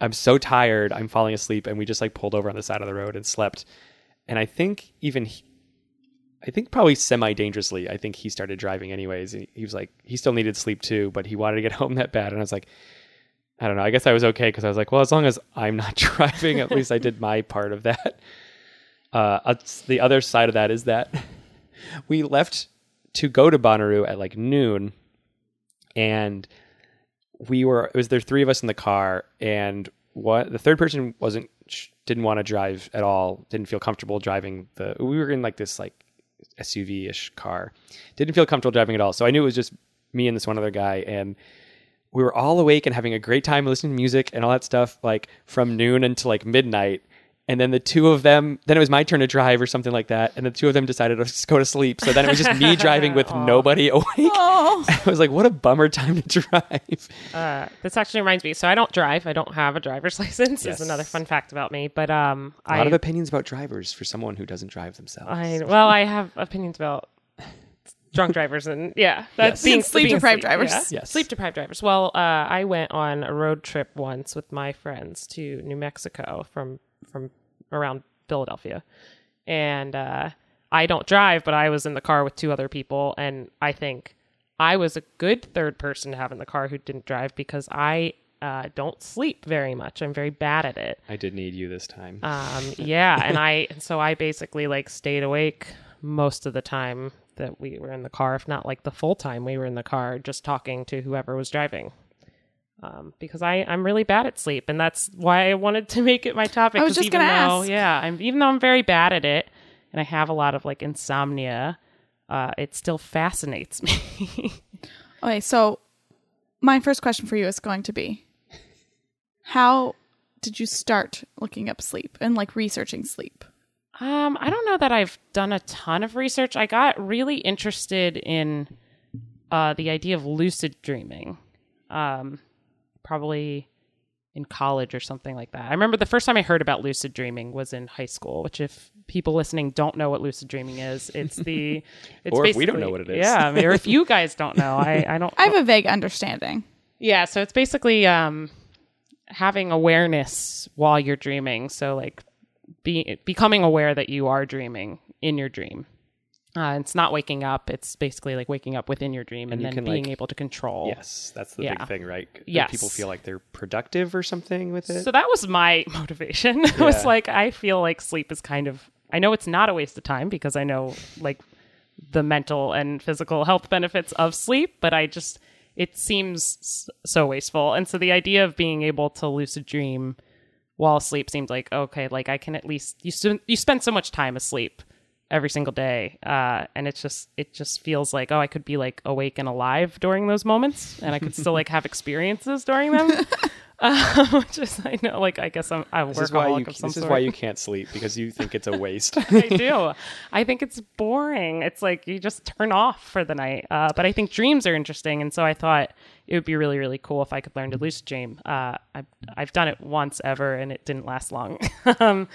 i'm so tired i'm falling asleep and we just like pulled over on the side of the road and slept. And i think even he, i think probably semi dangerously i think he started driving anyways. He, he was like he still needed sleep too but he wanted to get home that bad. And i was like I don't know. I guess I was okay because I was like, well, as long as I'm not driving, at least I did my part of that. Uh, the other side of that is that we left to go to Bonnaroo at like noon, and we were it was there three of us in the car, and what the third person wasn't didn't want to drive at all, didn't feel comfortable driving the. We were in like this like SUV ish car, didn't feel comfortable driving at all. So I knew it was just me and this one other guy, and we were all awake and having a great time listening to music and all that stuff like from noon until like midnight and then the two of them then it was my turn to drive or something like that and the two of them decided to just go to sleep so then it was just me driving with nobody awake Oh, i was like what a bummer time to drive Uh, this actually reminds me. So I don't drive. I don't have a driver's license. Yes. Is another fun fact about me. But um, a lot I of opinions about drivers for someone who doesn't drive themselves I well, I have opinions about drunk drivers and yeah, that's Yes. being And sleep being deprived sleep- drivers. yeah. Yes. sleep deprived drivers. Well, uh, I went on a road trip once with my friends to New Mexico from from around Philadelphia, and uh, I don't drive, but I was in the car with two other people, and I think I was a good third person to have in the car who didn't drive because I. Uh, don't sleep very much. I'm very bad at it. i did need you this time Um, yeah, and I and so I basically like stayed awake most of the time that we were in the car, if not like the full time we were in the car, just talking to whoever was driving. Um, because I I'm really bad at sleep, and that's why I wanted to make it my topic. I was just gonna ask. yeah, I'm even though I'm very bad at it, and I have a lot of like insomnia, uh, it still fascinates me. okay. So, my first question for you is going to be, how did you start looking up sleep and like researching sleep? Um, I don't know that I've done a ton of research. I got really interested in uh, the idea of lucid dreaming, um, probably in college or something like that. I remember the first time I heard about lucid dreaming was in high school. Which, if people listening don't know what lucid dreaming is, it's the it's Or if we don't know basically- what it is. Yeah, I mean, or if you guys don't know, I I don't. I have a vague understanding. Yeah, so it's basically um, having awareness while you're dreaming. So like be, becoming aware that you are dreaming in your dream. Uh, it's not waking up. It's basically like waking up within your dream and, And you then being like- able to control. yes that's the Yeah. big thing right That Yes. people feel like they're productive or something with it So that was my motivation. it was like I feel like sleep is kind of I know it's not a waste of time because I know like the mental and physical health benefits of sleep, but I just it seems so wasteful. And so the idea of being able to lucid dream while asleep seems like okay, like I can at least you you spend so much time asleep every single day uh and it's just it just feels like oh i could be like awake and alive during those moments and i could still like have experiences during them uh, which is i know like i guess i'm a this is why you of some this is why you can't sleep because you think it's a waste I do. I think it's boring. It's like you just turn off for the night. Uh, but I think dreams are interesting, and so I thought it would be really, really cool if I could learn to lucid dream. Uh, I've I've done it once ever, and it didn't last long. um,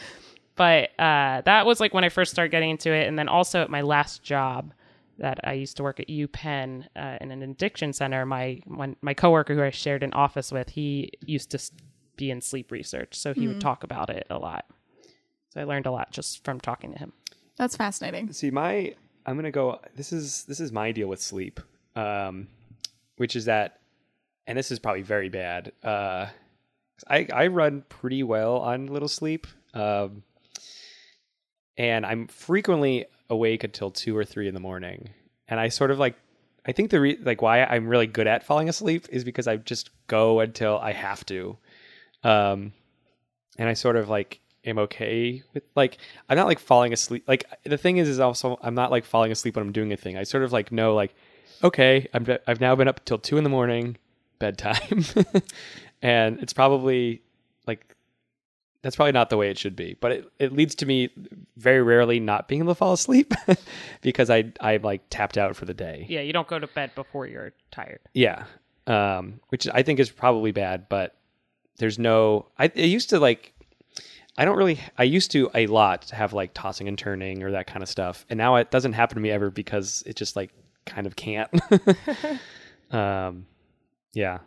but uh, that was like when I first started getting into it, and then also at my last job that I used to work at UPenn uh, in an addiction center. My one, my coworker who I shared an office with, he used to be in sleep research, so he would talk about it a lot. So I learned a lot just from talking to him. That's fascinating. See, my I'm gonna go. This is this is my deal with sleep, um, which is that, and this is probably very bad. Uh, I I run pretty well on little sleep, um, and I'm frequently awake until two or three in the morning, and I sort of like. I think the re- like why I'm really good at falling asleep is because I just go until I have to, um, and I sort of like am okay with like I'm not like falling asleep. Like the thing is, is also I'm not like falling asleep when I'm doing a thing. I sort of like know like, okay, I'm I've now been up till two in the morning, bedtime, and it's probably like that's probably not the way it should be. But it, it leads to me very rarely not being able to fall asleep because I I like tapped out for the day. Yeah, you don't go to bed before you're tired. Yeah. Um, which I think is probably bad, but there's no I, I used to like I don't really I used to a lot have like tossing and turning or that kind of stuff. And now it doesn't happen to me ever because it just like kind of can't. um yeah.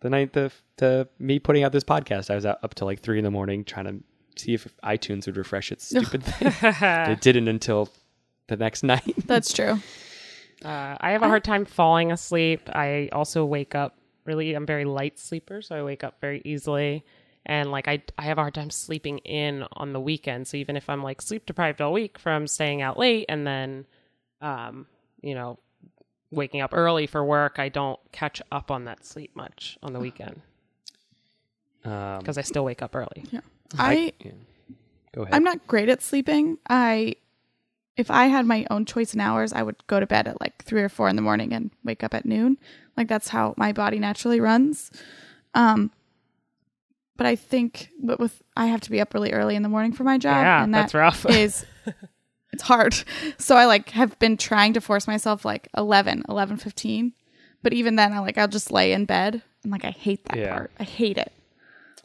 The night the the me putting out this podcast, I was out up till like three in the morning trying to see if iTunes would refresh its stupid thing. it didn't until the next night. That's true. Uh, I have a hard time falling asleep. I also wake up really. I'm very light sleeper, so I wake up very easily. And like I, I have a hard time sleeping in on the weekend. So even if I'm like sleep deprived all week from staying out late and then, um, you know, waking up early for work, I don't catch up on that sleep much on the weekend Um, because I still wake up early. Yeah. I yeah. Go ahead. I'm not great at sleeping. I if I had my own choice in hours, I would go to bed at like three or four in the morning and wake up at noon. Like that's how my body naturally runs. Um but I think but with I have to be up really early in the morning for my job. yeah, and that's rough. is it's hard. So I like have been trying to force myself like 11, 11, 15. But even then I like I'll just lay in bed and like I hate that Yeah. part. I hate it.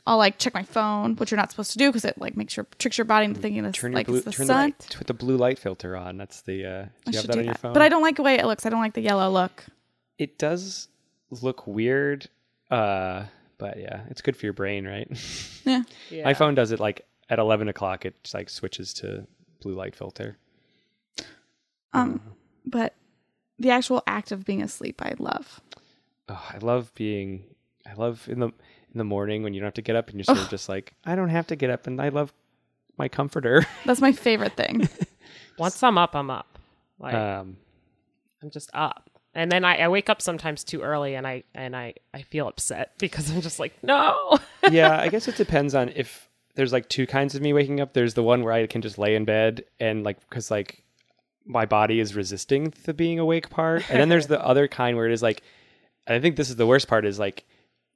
I'll like check my phone, which you're not supposed to do because it like makes your tricks your body into thinking this turn like blue, it's the turn sun. the put the blue light filter on. That's the. Uh, I do you have should that do on your that. phone? But I don't like the way it looks. I don't like the yellow look. It does look weird, uh, but yeah, it's good for your brain, right? Yeah. Yeah. My phone does it like at eleven o'clock. It just, like switches to blue light filter. Um, but the actual act of being asleep, I love. Oh, I love being. I love in the in the morning when you don't have to get up and you're sort of just like I don't have to get up, and I love my comforter. That's my favorite thing. Once I'm up, I'm up. Like um, I'm just up. And then I, I wake up sometimes too early and I and I, I feel upset because I'm just like, no. yeah, I guess it depends on if there's like two kinds of me waking up. There's the one where I can just lay in bed and like because like my body is resisting the being awake part, and then there's the other kind where it is like, I think this is the worst part is like,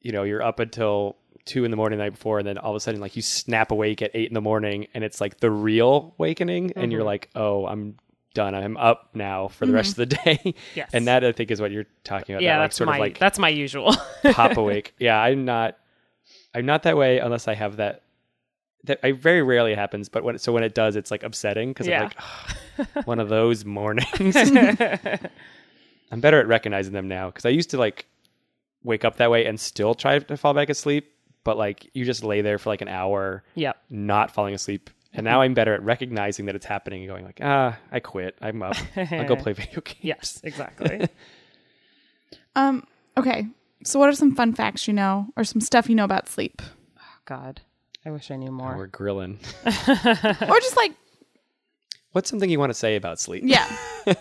you know, you're up until two in the morning the night before, and then all of a sudden like you snap awake at eight in the morning, and it's like the real awakening, and you're mm-hmm. like, oh, I'm done. I'm up now for the rest of the mm-hmm. day. Yes. and that I think is what you're talking about. yeah, that, like, that's sort my of like that's my usual. pop awake. Yeah, I'm not. I'm not that way unless I have that. That I very rarely happens, but when so when it does, it's like upsetting because Yeah. I'm like "Ugh, one of those mornings. I'm better at recognizing them now because I used to like wake up that way and still try to fall back asleep, but like you just lay there for like an hour yeah, not falling asleep. And now I'm better at recognizing that it's happening and going like, ah, I quit. I'm up. I'll go play video games. Yes, exactly. um, okay. So what are some fun facts you know or some stuff you know about sleep? Oh, God. I wish I knew more. we're grilling. or just like What's something you want to say about sleep? yeah.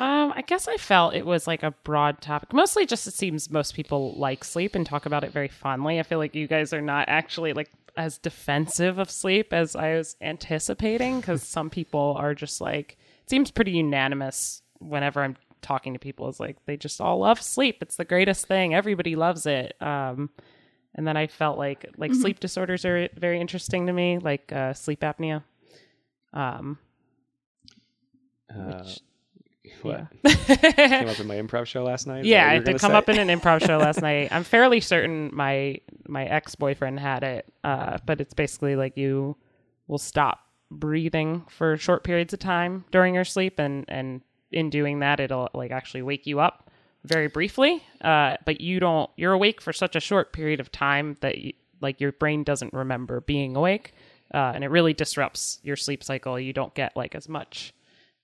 Um, I guess I felt it was like a broad topic. Mostly just it seems most people like sleep and talk about it very fondly. I feel like you guys are not actually like as defensive of sleep as I was anticipating because some people are just like it seems pretty unanimous whenever I'm talking to people is like they just all love sleep. It's the greatest thing. Everybody loves it. Um and then I felt like like sleep disorders are very interesting to me, like uh, sleep apnea. Um, Uh, which- what? yeah. came up in my improv show last night. Yeah, it did gonna come say? up in an improv show last night. I'm fairly certain my my ex boyfriend had it, uh, but it's basically like you will stop breathing for short periods of time during your sleep, and and in doing that, it'll like actually wake you up very briefly. Uh, but you don't. You're awake for such a short period of time that you, like your brain doesn't remember being awake, uh, and it really disrupts your sleep cycle. You don't get like as much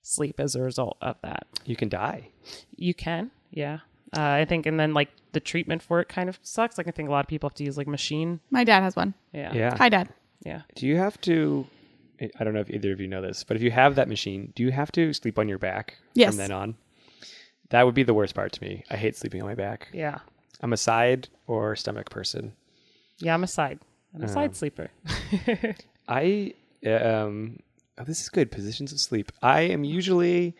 sleep as a result of that. You can die. You can, yeah. Uh, I think, and then like the treatment for it kind of sucks. Like I think a lot of people have to use like machine. My dad has one. Yeah, Yeah. Hi dad. yeah. Do you have to? I don't know if either of you know this, but if you have that machine, do you have to sleep on your back Yes. from then on? That would be the worst part to me. I hate sleeping on my back. Yeah, I'm a side or stomach person. yeah. I'm a side. I'm a side sleeper. I um oh, this is good positions of sleep. I am usually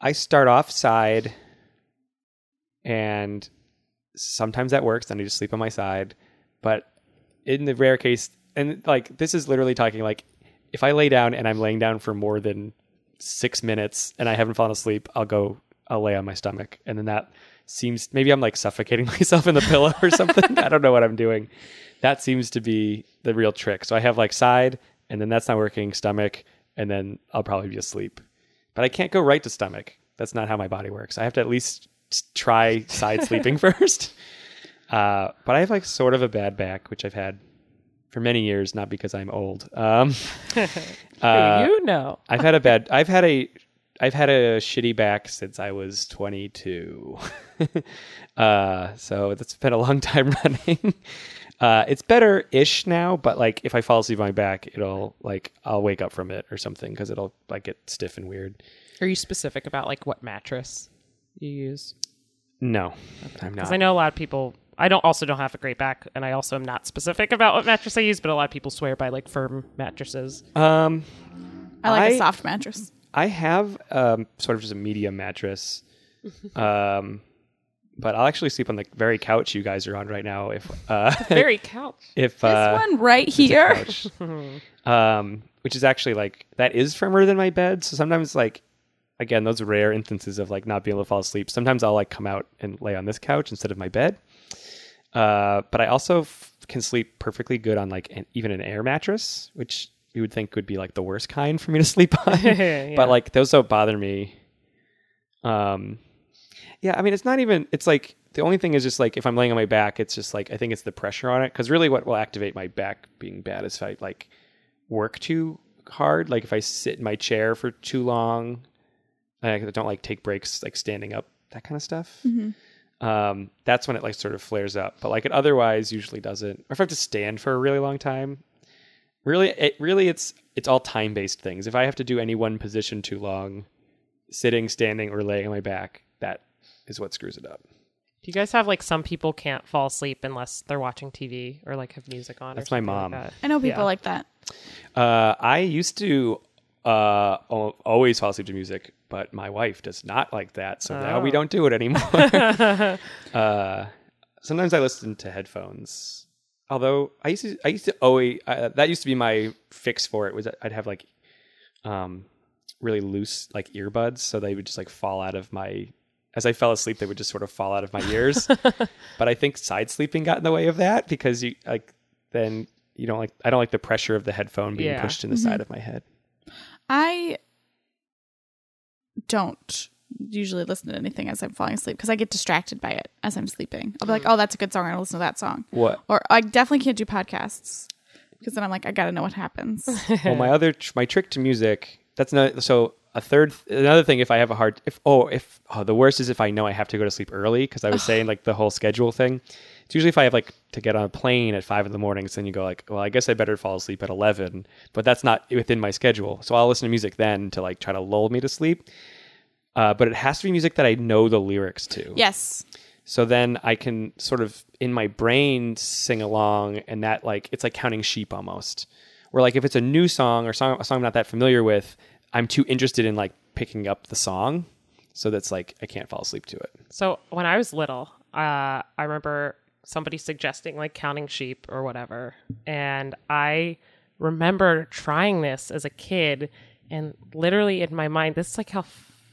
I start off side and sometimes that works then I just sleep on my side, but in the rare case and like this is literally talking like if I lay down and I'm laying down for more than six minutes and I haven't fallen asleep, I'll go I'll lay on my stomach, and then that seems maybe I'm like suffocating myself in the pillow or something. I don't know what I'm doing. That seems to be the real trick. So I have like side, and then that's not working. Stomach, and then I'll probably be asleep. But I can't go right to stomach. That's not how my body works. I have to at least try side sleeping first. Uh, but I have like sort of a bad back, which I've had for many years, not because I'm old. Um, uh, you know. I've had a bad. I've had a. I've had a shitty back since I was 22. uh, so that's been a long time running. Uh, it's better ish now, but like if I fall asleep on my back, it'll like I'll wake up from it or something because it'll like get stiff and weird. Are you specific about like what mattress you use? No, I'm not. Because. I know a lot of people. I don't also don't have a great back, and I also am not specific about what mattress I use. But a lot of people swear by like firm mattresses. Um, I like a I- soft mattress. I have um, sort of just a medium mattress. Um, but I'll actually sleep on the very couch you guys are on right now. If uh, Very couch. if This uh, one right here. um, which is actually like that is firmer than my bed. So sometimes like again those rare instances of like not being able to fall asleep. Sometimes I'll like come out and lay on this couch instead of my bed. Uh, but I also f- can sleep perfectly good on like an, even an air mattress, which you would think would be like the worst kind for me to sleep on. Yeah. But like those don't bother me. Um, yeah, I mean it's not even. It's like the only thing is just like if I'm laying on my back, it's just like I think it's the pressure on it. Because really, what will activate my back being bad is if I like work too hard. Like if I sit in my chair for too long, I don't like take breaks, like standing up, that kind of stuff. Um, that's when it like sort of flares up. But like it otherwise usually doesn't. Or if I have to stand for a really long time, really, it really it's it's all time based things. If I have to do any one position too long, sitting, standing, or laying on my back, that is what screws it up. Do you guys have like some people can't fall asleep unless they're watching TV or like have music on? or That's my something like mom. that? I know people Yeah. like that. Uh, I used to uh, always fall asleep to music, but my wife does not like that, so now we Oh. don't do it anymore. uh, sometimes I listen to headphones. Although I used to, I used to always uh, that used to be my fix for it was I'd have like um, really loose like earbuds, so they would just like fall out of my. As I fell asleep, they would just sort of fall out of my ears. but I think side sleeping got in the way of that because you like then you don't like I don't like the pressure of the headphone being Yeah. pushed in the side of my head. I don't usually listen to anything as I'm falling asleep because I get distracted by it as I'm sleeping. I'll be like, mm. oh, that's a good song. I'll listen to that song. What? Or I definitely can't do podcasts because then I'm like, I got to know what happens. well, my other tr- my trick to music. That's not so. A third, another thing. If I have a hard, if oh, if oh, the worst is if I know I have to go to sleep early because I was saying like the whole schedule thing. It's usually if I have like to get on a plane at five in the morning, so then you go like, well, I guess I better fall asleep at eleven, but that's not within my schedule. So I'll listen to music then to like try to lull me to sleep. Uh, but it has to be music that I know the lyrics to. yes. So then I can sort of in my brain sing along, and that like it's like counting sheep almost. Where like if it's a new song or song a song I'm not that familiar with, I'm too interested in like picking up the song, so that's like I can't fall asleep to it. So when I was little, uh, I remember somebody suggesting like counting sheep or whatever, and I remember trying this as a kid, and literally in my mind, this is like how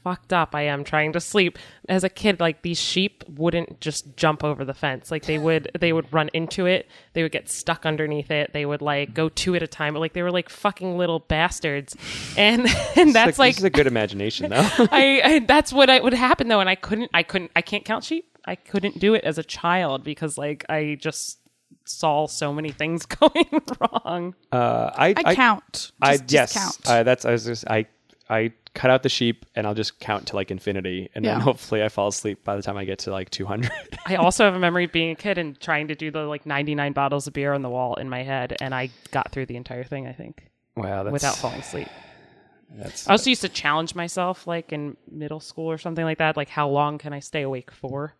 fucked up I am trying to sleep. As a kid, like these sheep wouldn't just jump over the fence; like they would, they would run into it, they would get stuck underneath it, they would like go two at a time, but like they were like fucking little bastards, and and that's like this is a good imagination though. I, I that's what I would happen though, and I couldn't, I couldn't, I can't count sheep. I couldn't do it as a child because like I just saw so many things going wrong. uh, I, I, count. I Just, yes, count. uh, that's I was just I I cut out the sheep and I'll just count to like infinity, and then hopefully I fall asleep by the time I get to like 200. I also have a memory of being a kid and trying to do the like 99 bottles of beer on the wall in my head, and I got through the entire thing. I think wow, that's without falling asleep. That's I also used to challenge myself, like in middle school or something like that. Like, how long can I stay awake for?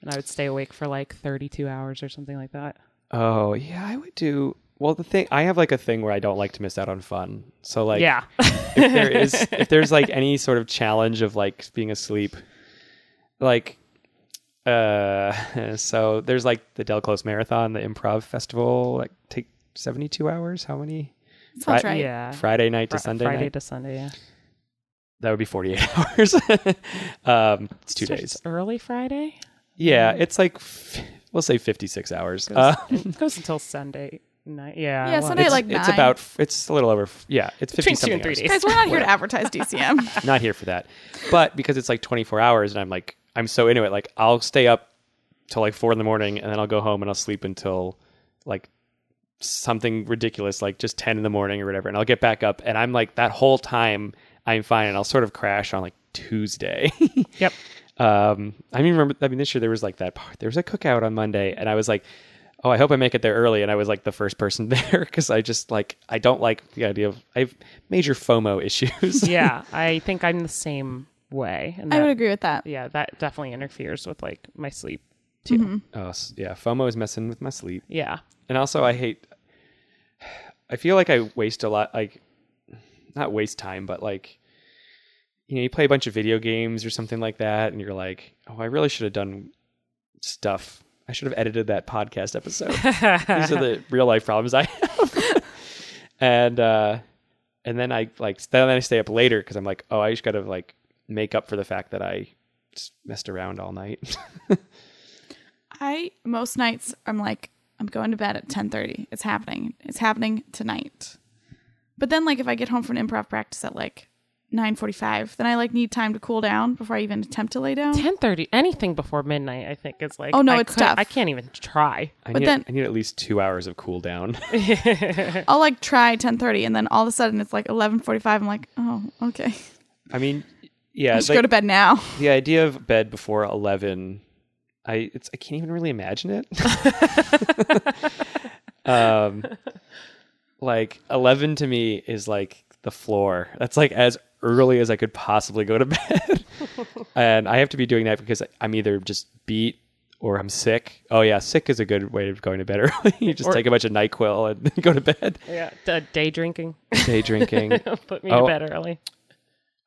And I would stay awake for like 32 hours or something like that. Oh yeah, I would do. Well, the thing I have like a thing where I don't like to miss out on fun. So like, yeah. if there is, if there's like any sort of challenge of like being asleep, like, uh, so there's like the Del Close Marathon, the improv festival, like take 72 hours. How many? Sounds Fri- right. Yeah. Friday night to Fri- Sunday Friday night. to Sunday. Yeah. That would be 48 hours. um, it's two So days. it's Early Friday. Yeah, it's like f- we'll say 56 hours. Goes, Uh, it goes until Sunday night. Yeah. Yeah, well, Sunday, it's, like it's nine. about it's a little over. Yeah, it's 50 Between two something and three hours. days. Guys, we're not here to advertise DCM. Not here for that. But because it's like 24 hours and I'm like I'm so into it, like I'll stay up till like four in the morning and then I'll go home and I'll sleep until like something ridiculous, like just 10 in the morning or whatever, and I'll get back up and I'm like that whole time I'm fine and I'll sort of crash on like Tuesday. Yep. Um, I mean, remember, I mean, this year there was like that, part- there was a cookout on Monday, and I was like, oh, I hope I make it there early. And I was like the first person there because I just like, I don't like the idea of, I have major FOMO issues. yeah, I think I'm the same way. And I would agree with that. yeah, that definitely interferes with like my sleep too. Mm-hmm. oh, yeah. FOMO is messing with my sleep. Yeah. And also, I hate, I feel like I waste a lot, like, not waste time, but like, you know, you play a bunch of video games or something like that, and you're like, oh, I really should have done stuff. I should have edited that podcast episode. These are the real life problems I have. and uh and then I like then I stay up later because I'm like, oh, I just gotta like make up for the fact that I just messed around all night. I most nights I'm like I'm going to bed at 10:30. It's happening. It's happening tonight. But then like if I get home from improv practice at like 9:45, then I like need time to cool down before I even attempt to lay down. Ten thirty. Anything before midnight, I think, is like. Oh, no, I it's couldn't- tough. I can't even try. I But need then- I need at least two hours of cool down. I'll like try 10:30 and then all of a sudden it's like 11:45. I'm like, "Oh, okay. I mean, yeah, I it's should go to bed now." the idea of bed before eleven. I it's I can't even really imagine it. um, like eleven to me is like the floor. That's like as early as I could possibly go to bed, and I have to be doing that because I'm either just beat or I'm sick. Oh yeah, sick is a good way of going to bed early. you just Or- take a bunch of Nyquil and go to bed. Yeah. D- day drinking. Day drinking. Put me Oh. to bed early.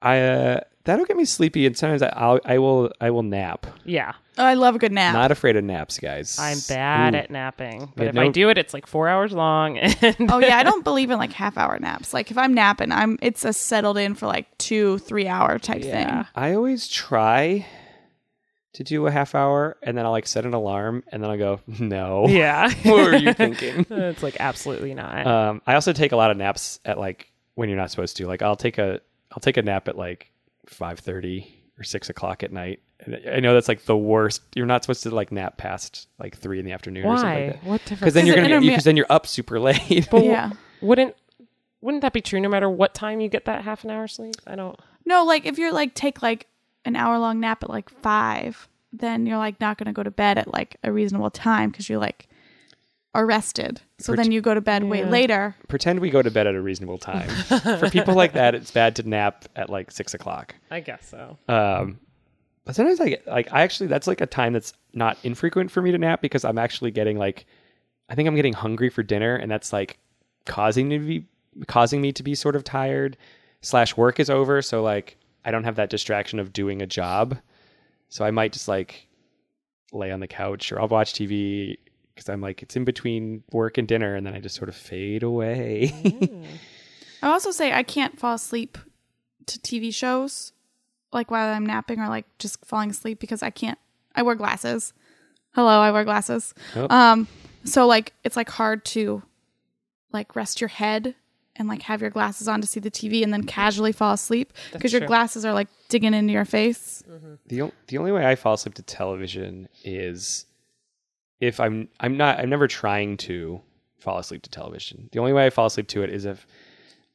I uh, that'll get me sleepy, and sometimes I, I'll I will I will nap. Yeah. Oh, I love a good nap. Not afraid of naps, guys. I'm bad Ooh. at napping, but Yeah, if I no- do it, it's like four hours long. And oh yeah, I don't believe in like half hour naps. Like if I'm napping, I'm it's a settled in for like 2 3 hour type Yeah. thing. I always try to do a half hour and then I'll like set an alarm and then I'll go, no. yeah. what were you thinking? it's like absolutely not. Um, I also take a lot of naps at like when you're not supposed to. Like I'll take a I'll take a nap at like five thirty or six o'clock at night. And I know that's like the worst. You're not supposed to like nap past like three in the afternoon or something Why? like that. what difference? Because then you're gonna intermi- because then you're up super late. But Yeah. wouldn't wouldn't that be true no matter what time you get that half an hour sleep? I don't. No, like if you're like take like an hour long nap at like 5, then you're like not going to go to bed at like a reasonable time cuz you're like are rested. So Pret- then you go to bed way later. Pretend we go to bed at a reasonable time. For people like that, it's bad to nap at like six o'clock. I guess so. Um, but sometimes I get like I actually that's like a time that's not infrequent for me to nap because I'm actually getting like I think I'm getting hungry for dinner and that's like causing me to be causing me to be sort of tired slash work is over so like I don't have that distraction of doing a job so I might just like lay on the couch or I'll watch TV because I'm like it's in between work and dinner and then I just sort of fade away. I also say I can't fall asleep to TV shows like while I'm napping or like just falling asleep because I can't. I wear glasses. Hello, I wear glasses. Oh. Um, so like it's like hard to like rest your head and like have your glasses on to see the TV and then casually fall asleep because your true. glasses are like digging into your face. The o- the only way I fall asleep to television is if I'm I'm not I'm never trying to fall asleep to television. The only way I fall asleep to it is if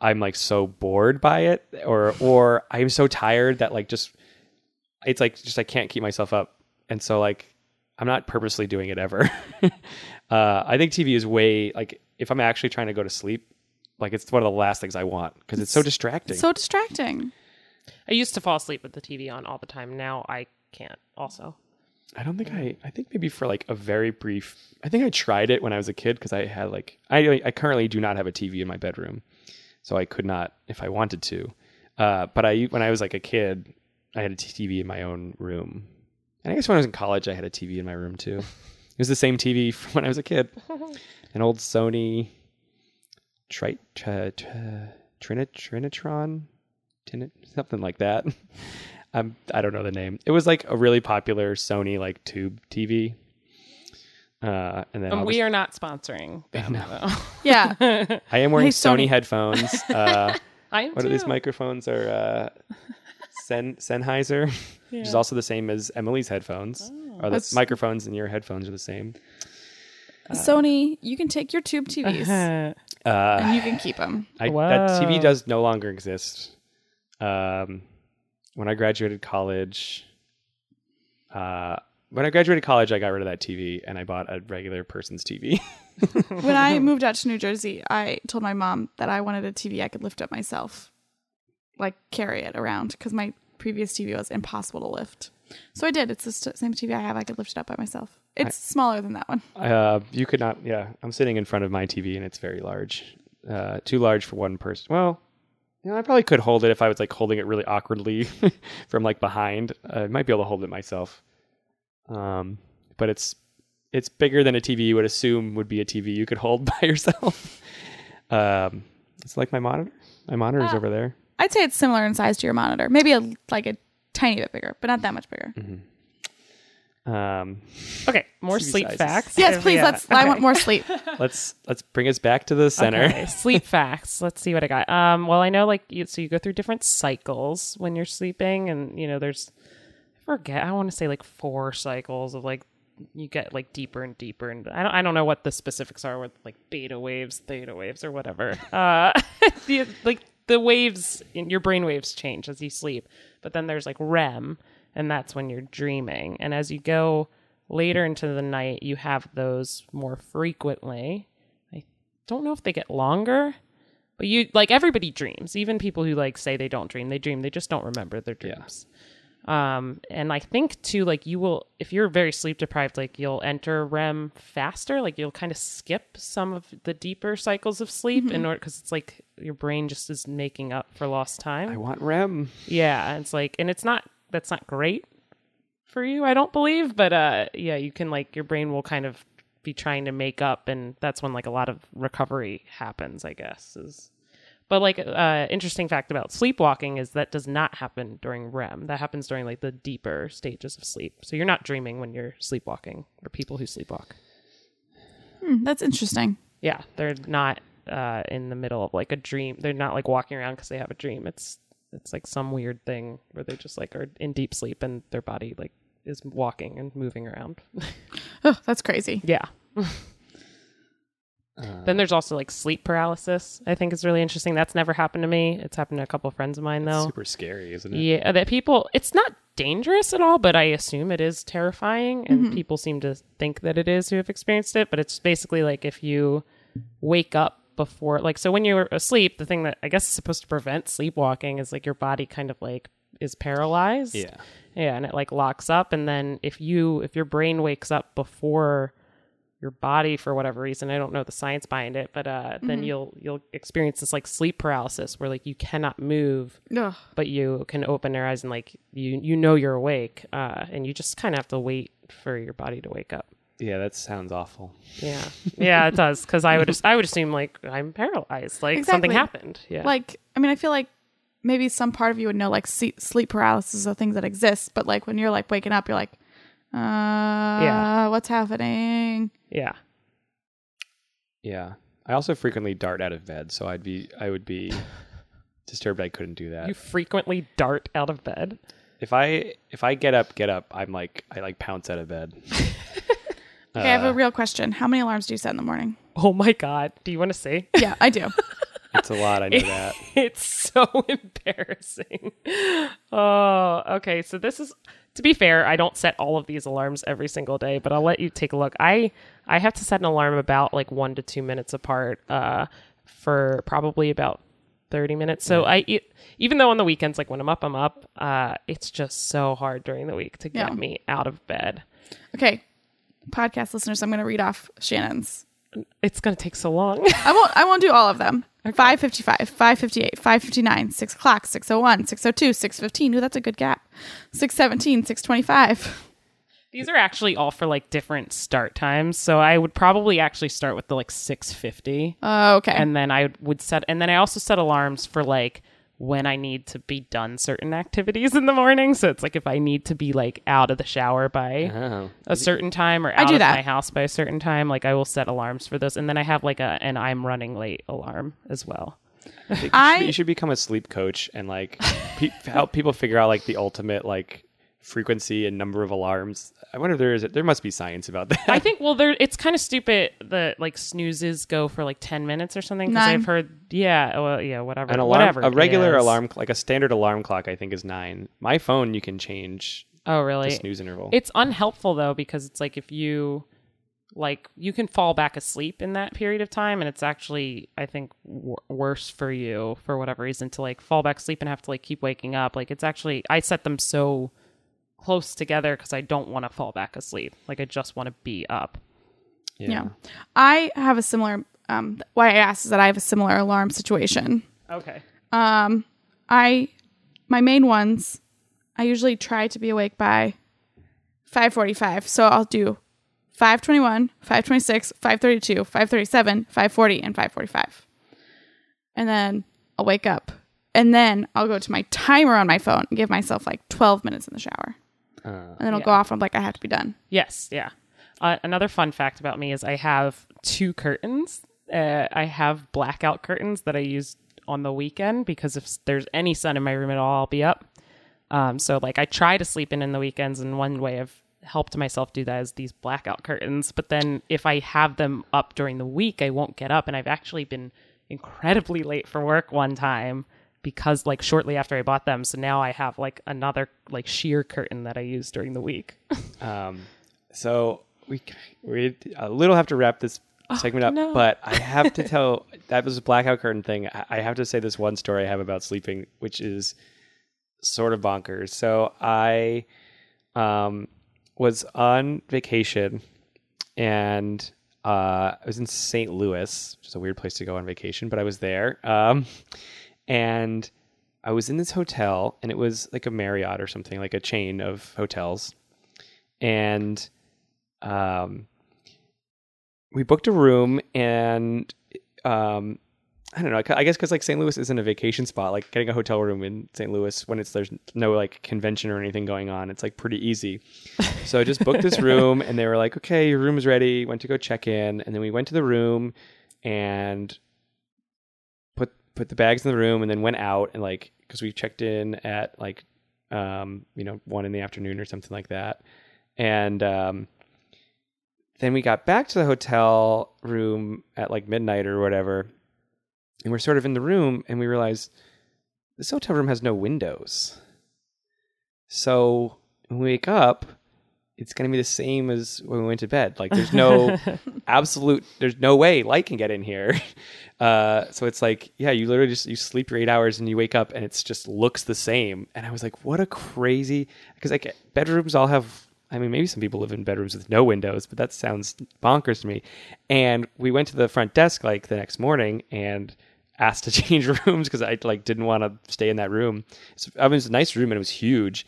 I'm like so bored by it or or I'm so tired that like just it's like just I can't keep myself up. And so like I'm not purposely doing it ever. uh I think TV is way like if I'm actually trying to go to sleep, like it's one of the last things I want because it's so distracting. So distracting. I used to fall asleep with the TV on all the time. Now I can't. Also, I don't think I. I think maybe for like a very brief. I think I tried it when I was a kid because I had like I. I currently do not have a TV in my bedroom, so I could not if I wanted to. Uh, but I when I was like a kid, I had a TV in my own room, and I guess when I was in college, I had a TV in my room too. It was the same TV from when I was a kid, an old Sony Trite, tr- tr- Trinit, Trinitron, Trinit, something like that. um, I don't know the name. It was like a really popular Sony like tube TV. Uh, and then And I'll we are not sponsoring them, though. Yeah. I am wearing Hey, Sony Sony. headphones. Uh, I am what are these microphones? Are uh, Sen Sennheiser, which is also the same as Emily's headphones. Oh. Or the That's- microphones and your headphones are the same. Sony, you can take your tube TVs Uh, Uh, and you can keep them. I, that TV does no longer exist. Um, when I graduated college, uh, when I graduated college, I got rid of that TV and I bought a regular person's TV. When I moved out to New Jersey, I told my mom that I wanted a TV I could lift up myself, like carry it around, because my previous TV was impossible to lift. So I did. It's the st- same TV I have. I could lift it up by myself. It's smaller than that one. uh, you could not. Yeah, I'm sitting in front of my TV and it's very large. Uh, too large for one person. Well, you know, I probably could hold it if I was like holding it really awkwardly from like behind. I might be able to hold it myself. Um, but it's it's bigger than a TV you would assume would be a TV you could hold by yourself. um, it's like my monitor. My monitor is Ah. over there. I'd say it's similar in size to your monitor. Maybe a, like a tiny bit bigger, but not that much bigger. Um, okay, more sleep sizes. facts. Yes, please. yeah, Let's. I want more sleep. let's let's bring us back to the center. Okay, sleep facts. Let's see what I got. Um, well, I know like you, so you go through different cycles when you're sleeping, and you know there's I forget. I want to say like four cycles of like you get like deeper and deeper, and I don't I don't know what the specifics are with like beta waves, theta waves, or whatever. Uh, the, like the waves in your brain waves change as you sleep, but then there's like REM, and that's when you're dreaming, and as you go later into the night, you have those more frequently. I don't know if they get longer but you like everybody dreams. Even people who like say they don't dream they dream. They just don't remember their Yeah. dreams. Um and i think too like you will if you're very sleep deprived like you'll enter rem faster. Like you'll kind of skip some of the deeper cycles of sleep in order because it's like your brain just is making up for lost time. I want REM. yeah, it's like, and it's not that's not great for you, I don't believe, but uh, yeah, you can like your brain will kind of be trying to make up, and that's when like a lot of recovery happens, I guess. Is but like uh, interesting fact about sleepwalking is that does not happen during REM. That happens during like the deeper stages of sleep. So you're not dreaming when you're sleepwalking, or people who sleepwalk. Hmm, that's interesting. Yeah, they're not uh, in the middle of like a dream. They're not like walking around because they have a dream. It's it's like some weird thing where they just like are in deep sleep and their body like is walking and moving around. Oh, that's crazy. yeah. Uh. then there's also like sleep paralysis. I think is really interesting. That's never happened to me. It's happened to a couple friends of mine though. Super scary, isn't it? Yeah, that people, it's not dangerous at all, but I assume it is terrifying. And mm-hmm. people seem to think that it is who have experienced it. But it's basically like if you wake up before, like, so when you're asleep, the thing that I guess is supposed to prevent sleepwalking is like your body kind of like is paralyzed. Yeah. Yeah. And it like locks up. And then if you, if your brain wakes up before, your body for whatever reason i don't know the science behind it but uh then you'll you'll experience this like sleep paralysis where like you cannot move Ugh. but you can open your eyes and like you you know you're awake uh and you just kind of have to wait for your body to wake up Yeah, that sounds awful. yeah yeah it does because i would i would assume like i'm paralyzed like something happened yeah Like, I mean, I feel like maybe some part of you would know like se- sleep paralysis are things that exist, but like when you're like waking up, you're like, uh, Yeah. what's happening? yeah Yeah. I also frequently dart out of bed, so I'd be I would be disturbed I couldn't do that. you frequently dart out of bed if I if I get up, get up, I'm like I like pounce out of bed. Okay, I have a real question. How many alarms do you set in the morning? oh my god do you want to see Yeah, I do. It's a lot, I know that. it's so embarrassing. Oh, okay. So this is to be fair, I don't set all of these alarms every single day, but I'll let you take a look. I I have to set an alarm about like 1 to 2 minutes apart uh for probably about 30 minutes. So I e- even though on the weekends like when I'm up I'm up, uh it's just so hard during the week to get Yeah. me out of bed. Okay, podcast listeners, I'm going to read off Shannon's. It's going to take so long. I won't. I won't do all of them. Five fifty-eight, five fifty-nine, six o'clock, six oh one, six oh two, six fifteen. Ooh, that's a good gap. Six seventeen, six twenty-five. These are actually all for like different start times. So I would probably actually start with the like 650 Oh, okay. and then I would set and then I also set alarms for like when I need to be done certain activities in the morning. So it's like if I need to be like out of the shower by Oh. a certain time or out do of that. my house by a certain time, like I will set alarms for those. And then I have like a an I'm running late alarm as well. I you, should, you should become a sleep coach and like pe- help people figure out like the ultimate like frequency and number of alarms. I wonder if there is there must be science about that. I think well there it's kind of stupid that like snoozes go for like 10 minutes or something because Nine. I've heard yeah, oh, well yeah, whatever. An alarm, whatever a regular alarm, like a standard alarm clock, I think is nine. My phone, you can change Oh, the really? snooze interval. It's unhelpful though because it's like if you like you can fall back asleep in that period of time and it's actually I think w- worse for you for whatever reason to like fall back asleep and have to like keep waking up. Like it's actually I set them so close together because I don't want to fall back asleep. Like I just want to be up. yeah. I have a similar. Um, why I asked is that I have a similar alarm situation. Okay. Um, I my main ones, I usually try to be awake by five forty five. So I'll do five twenty one, five twenty six, five thirty two, five thirty seven, five forty, and five forty five. And then I'll wake up. And then I'll go to my timer on my phone and give myself like twelve minutes in the shower. Uh, And then I'll Yeah. go off and I'm like, I have to be done. Yes, yeah. Uh, another fun fact about me is I have two curtains. Uh, I have blackout curtains that I use on the weekend because if there's any sun in my room at all, I'll be up. Um, so like I try to sleep in in the weekends, and one way I've helped myself do that is these blackout curtains. But then if I have them up during the week, I won't get up, and I've actually been incredibly late for work one time because like shortly after I bought them. So now I have like another like sheer curtain that I use during the week. Um, so we we a little have to wrap this segment up, no. but I have to tell that was a blackout curtain thing. I I have to say this one story I have about sleeping, which is sort of bonkers. So I um, was on vacation and uh, I was in St. Louis, which is a weird place to go on vacation, but I was there. Um, and I was in this hotel, and it was like a Marriott or something, like a chain of hotels. And um, we booked a room, and um, I don't know. I guess because like St. Louis isn't a vacation spot, like getting a hotel room in St. Louis when it's there's no like convention or anything going on, it's like pretty easy. So I just booked this room, and they were like, "Okay, your room is ready." Went to go check in, and then we went to the room and put the bags in the room, and then went out and like because we checked in at like um you know one in the afternoon or something like that, and um then we got back to the hotel room at like midnight or whatever. And we're sort of in the room and we realize this hotel room has no windows. So we wake up it's going to be the same as when we went to bed like there's no absolute there's no way light can get in here uh, so it's like yeah you literally just you sleep your eight hours and you wake up and it's just looks the same and i was like what a crazy because like bedrooms all have I mean, maybe some people live in bedrooms with no windows, but that sounds bonkers to me. And we went to the front desk like the next morning and asked to change rooms because I like didn't want to stay in that room. So, I mean, it was a nice room and it was huge.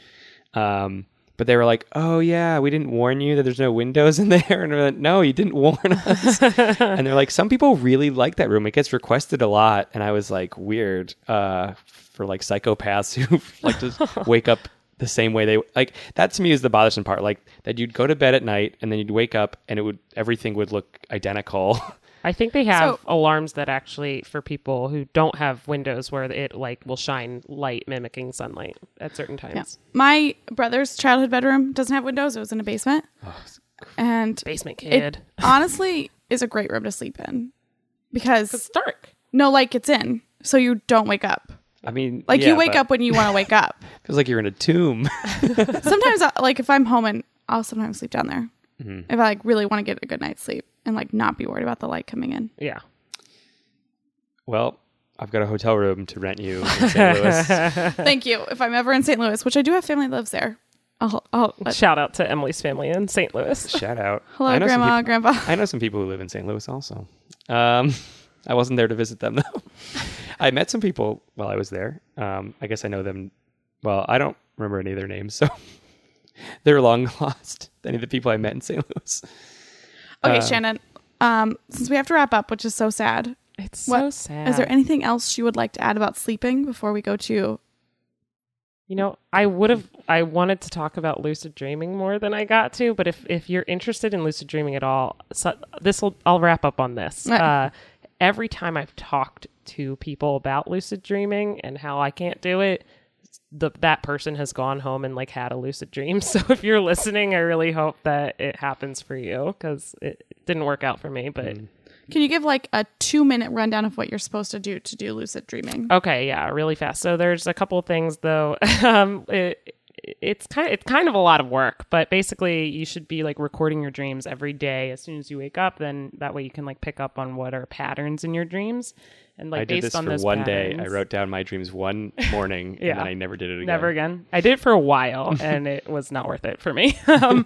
Um, but they were like, "Oh yeah, we didn't warn you that there's no windows in there." And we're like, "No, you didn't warn us." and they're like, "Some people really like that room. It gets requested a lot." And I was like, "Weird." Uh, for like psychopaths who like to wake up the same way they like that to me is the bothersome part like that you'd go to bed at night and then you'd wake up and it would everything would look identical I think they have So- alarms that actually for people who don't have windows where it like will shine light mimicking sunlight at certain times. Yeah. My brother's childhood bedroom doesn't have windows. It was in a basement. and Basement it kid. honestly is a great room to sleep in because it's dark. no light gets in. So you don't wake up. i mean Like yeah, you wake but up when you want to wake up. feels like you're in a tomb sometimes, like if I'm home and I'll sometimes sleep down there Mm-hmm. if I like really want to get a good night's sleep and like not be worried about the light coming in. Yeah. well i've got a hotel room to rent you in st louis Thank you. If I'm ever in St. Louis, which I do have family that lives there, I'll, I'll let, Shout out to Emily's family in St. Louis. shout out hello, I know some grandma, people- grandpa. I know some people who live in St. Louis also. Um, I wasn't there to visit them though. I met some people while I was there. Um, I guess I know them. Well, I don't remember any of their names, so They're long lost. Any of the people I met in St. Louis. Okay, Uh, Shannon. Um, since we have to wrap up, which is so sad, It's What- so sad. is there anything else you would like to add about sleeping before we go to? You know, I would have I wanted to talk about lucid dreaming more than I got to, but if if you're interested in lucid dreaming at all, so this will I'll wrap up on this. Uh, every time I've talked to people about lucid dreaming and how I can't do it, the that person has gone home and like had a lucid dream. So if you're listening, I really hope that it happens for you because it, it didn't work out for me, but Can you give like a two minute rundown of what you're supposed to do to do lucid dreaming? Okay, yeah, really fast. So there's a couple of things though. um, it, it's kind of, it's kind of a lot of work, but basically you should be like recording your dreams every day as soon as you wake up. Then that way you can like pick up on what are patterns in your dreams, and like I did based this on for one day. I wrote down my dreams one morning, Yeah. and then I never did it again. Never again. I did it for a while and it was not worth it for me. um,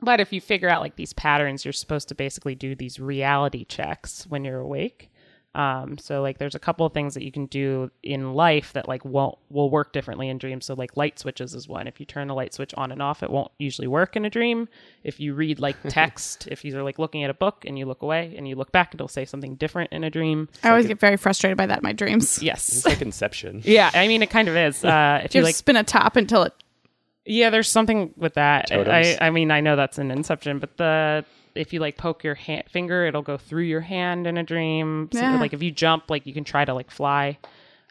but if you figure out like these patterns, you're supposed to basically do these reality checks when you're awake. Um, so like there's a couple of things that you can do in life that like won't will work differently in dreams. So like light switches is one. If you turn a light switch on and off, it won't usually work in a dream. If you read like text, if you're like looking at a book and you look away and you look back, it'll say something different in a dream. I always get very frustrated by that in my dreams. Yes. It's like Inception. Yeah, I mean it kind of is. Uh, if You you like like spin a top until it. Yeah, there's something with that. Totems. I, I mean, I know that's an Inception, but the if you like poke your hand, finger, it'll go through your hand in a dream. So, Yeah. like if you jump, like you can try to like fly.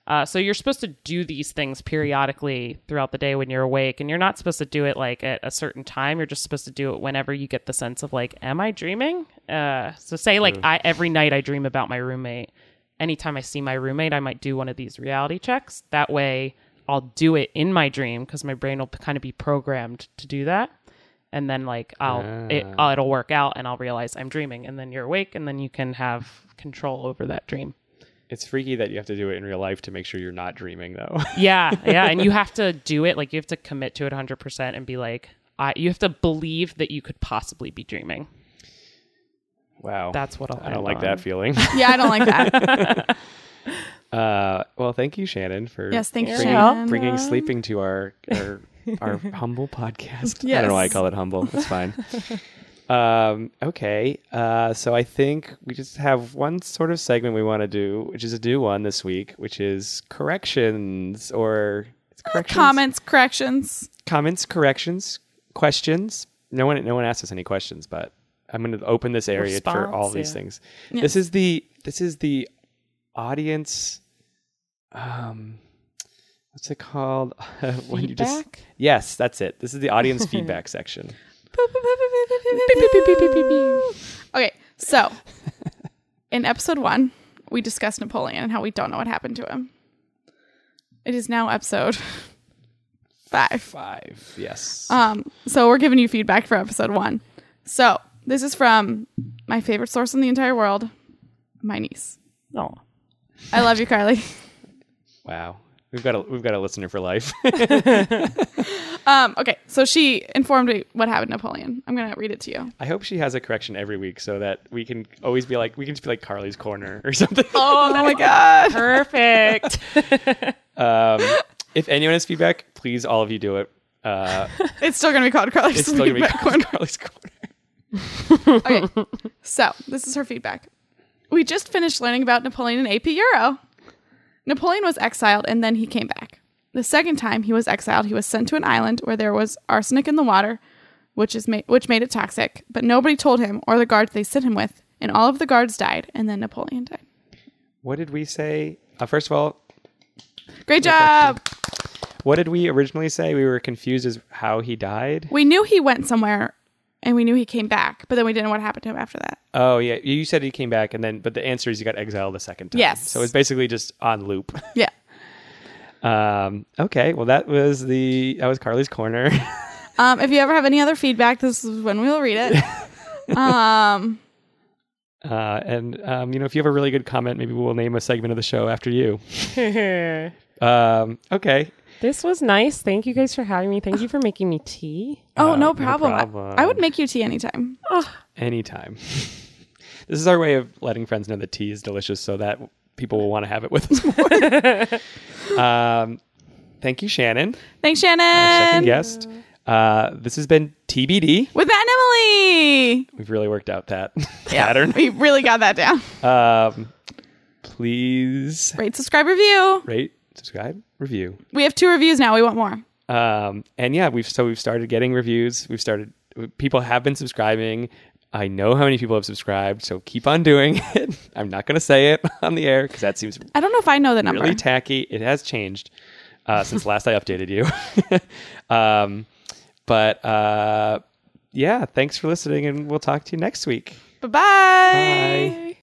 Uh, so you're supposed to do these things periodically throughout the day when you're awake, and you're not supposed to do it like at a certain time. You're just supposed to do it whenever you get the sense of like, am I dreaming? Uh, so say like I every night I dream about my roommate. Anytime I see my roommate, I might do one of these reality checks. That way, I'll do it in my dream because my brain will kind of be programmed to do that. And then like I'll it, Ah. it'll work out, and I'll realize I'm dreaming, and then you're awake, and then you can have control over that dream. It's freaky that you have to do it in real life to make sure you're not dreaming, though. Yeah, yeah, and you have to do it like you have to commit to it 100% and be like I you have to believe that you could possibly be dreaming. wow. That's what I'll I don't like on. that feeling. Yeah, I don't like that. Uh, well, thank you, Shannon, for yes, thank you, You're bringing, Shannon. bringing sleeping to our our, our humble podcast. I don't know why I call it humble. It's fine. um, okay, uh, so I think we just have one sort of segment we want to do, which is a new one this week, which is corrections or it's corrections, Comments, corrections. comments, corrections, questions. No one, no one asked us any questions, but I'm going to open this area for all Response, these yeah. things. Yes. This is the this is the audience. Um, what's it called? when you just yes, that's it. This is the audience feedback section. Okay, so in episode one, we discussed Napoleon and how we don't know what happened to him. It is now episode five. Five, yes. Um, so we're giving you feedback for episode one. So this is from my favorite source in the entire world, my niece. Oh. I love you, Carly. wow, we've got a we've got a listener for life. Um, okay, so she informed me what happened to Napoleon. I'm gonna read it to you. I hope she has a correction every week so that we can always be like we can just be like Carly's corner or something. Oh, my god. Perfect. Um, if anyone has feedback, please all of you do it. Uh, It's still gonna be called Carly's corner. it's still gonna be feedback corner. Carly's corner. Okay, so this is her feedback. We just finished learning about Napoleon in AP Euro. Napoleon was exiled and then he came back. The second time he was exiled, he was sent to an island where there was arsenic in the water, which is ma- which made it toxic. But nobody told him or the guards they sent him with, and all of the guards died, and then Napoleon died. What did we say? Uh, first of all, Great job! what did we originally say? We were confused as how he died. We knew he went somewhere, and we knew he came back, but then we didn't know what happened to him after that. Oh yeah, you said he came back, and then but the answer is he got exiled a second time. Yes. So it's basically just on loop. Yeah. Um, okay, well that was the that was Carly's corner. Um, if you ever have any other feedback, this is when we'll read it. um, Uh, and um, you know, if you have a really good comment, maybe we'll name a segment of the show after you. Um, okay. This was nice. Thank you guys for having me. Thank you for making me tea. oh, Uh, no no problem. I- problem. I would make you tea anytime. Anytime. this is our way of letting friends know that tea is delicious, so that people will want to have it with us more. um, thank you, Shannon, Thanks, our second Shannon. guest. Uh, this has been TBD. With Matt and Emily. We've really worked out that Yeah, pattern. We really got that down. Um, please Rate, subscribe, review. rate, subscribe, review. We have two reviews now. We want more. Um, and yeah, we've so we've started getting reviews. We've started. People have been subscribing. I know how many people have subscribed, so keep on doing it. I'm not going to say it on the air because that seems I don't know if I know the number. really tacky. It has changed uh, since last I updated you. um, but uh, yeah, thanks for listening, and we'll talk to you next week. Bye-bye. Bye.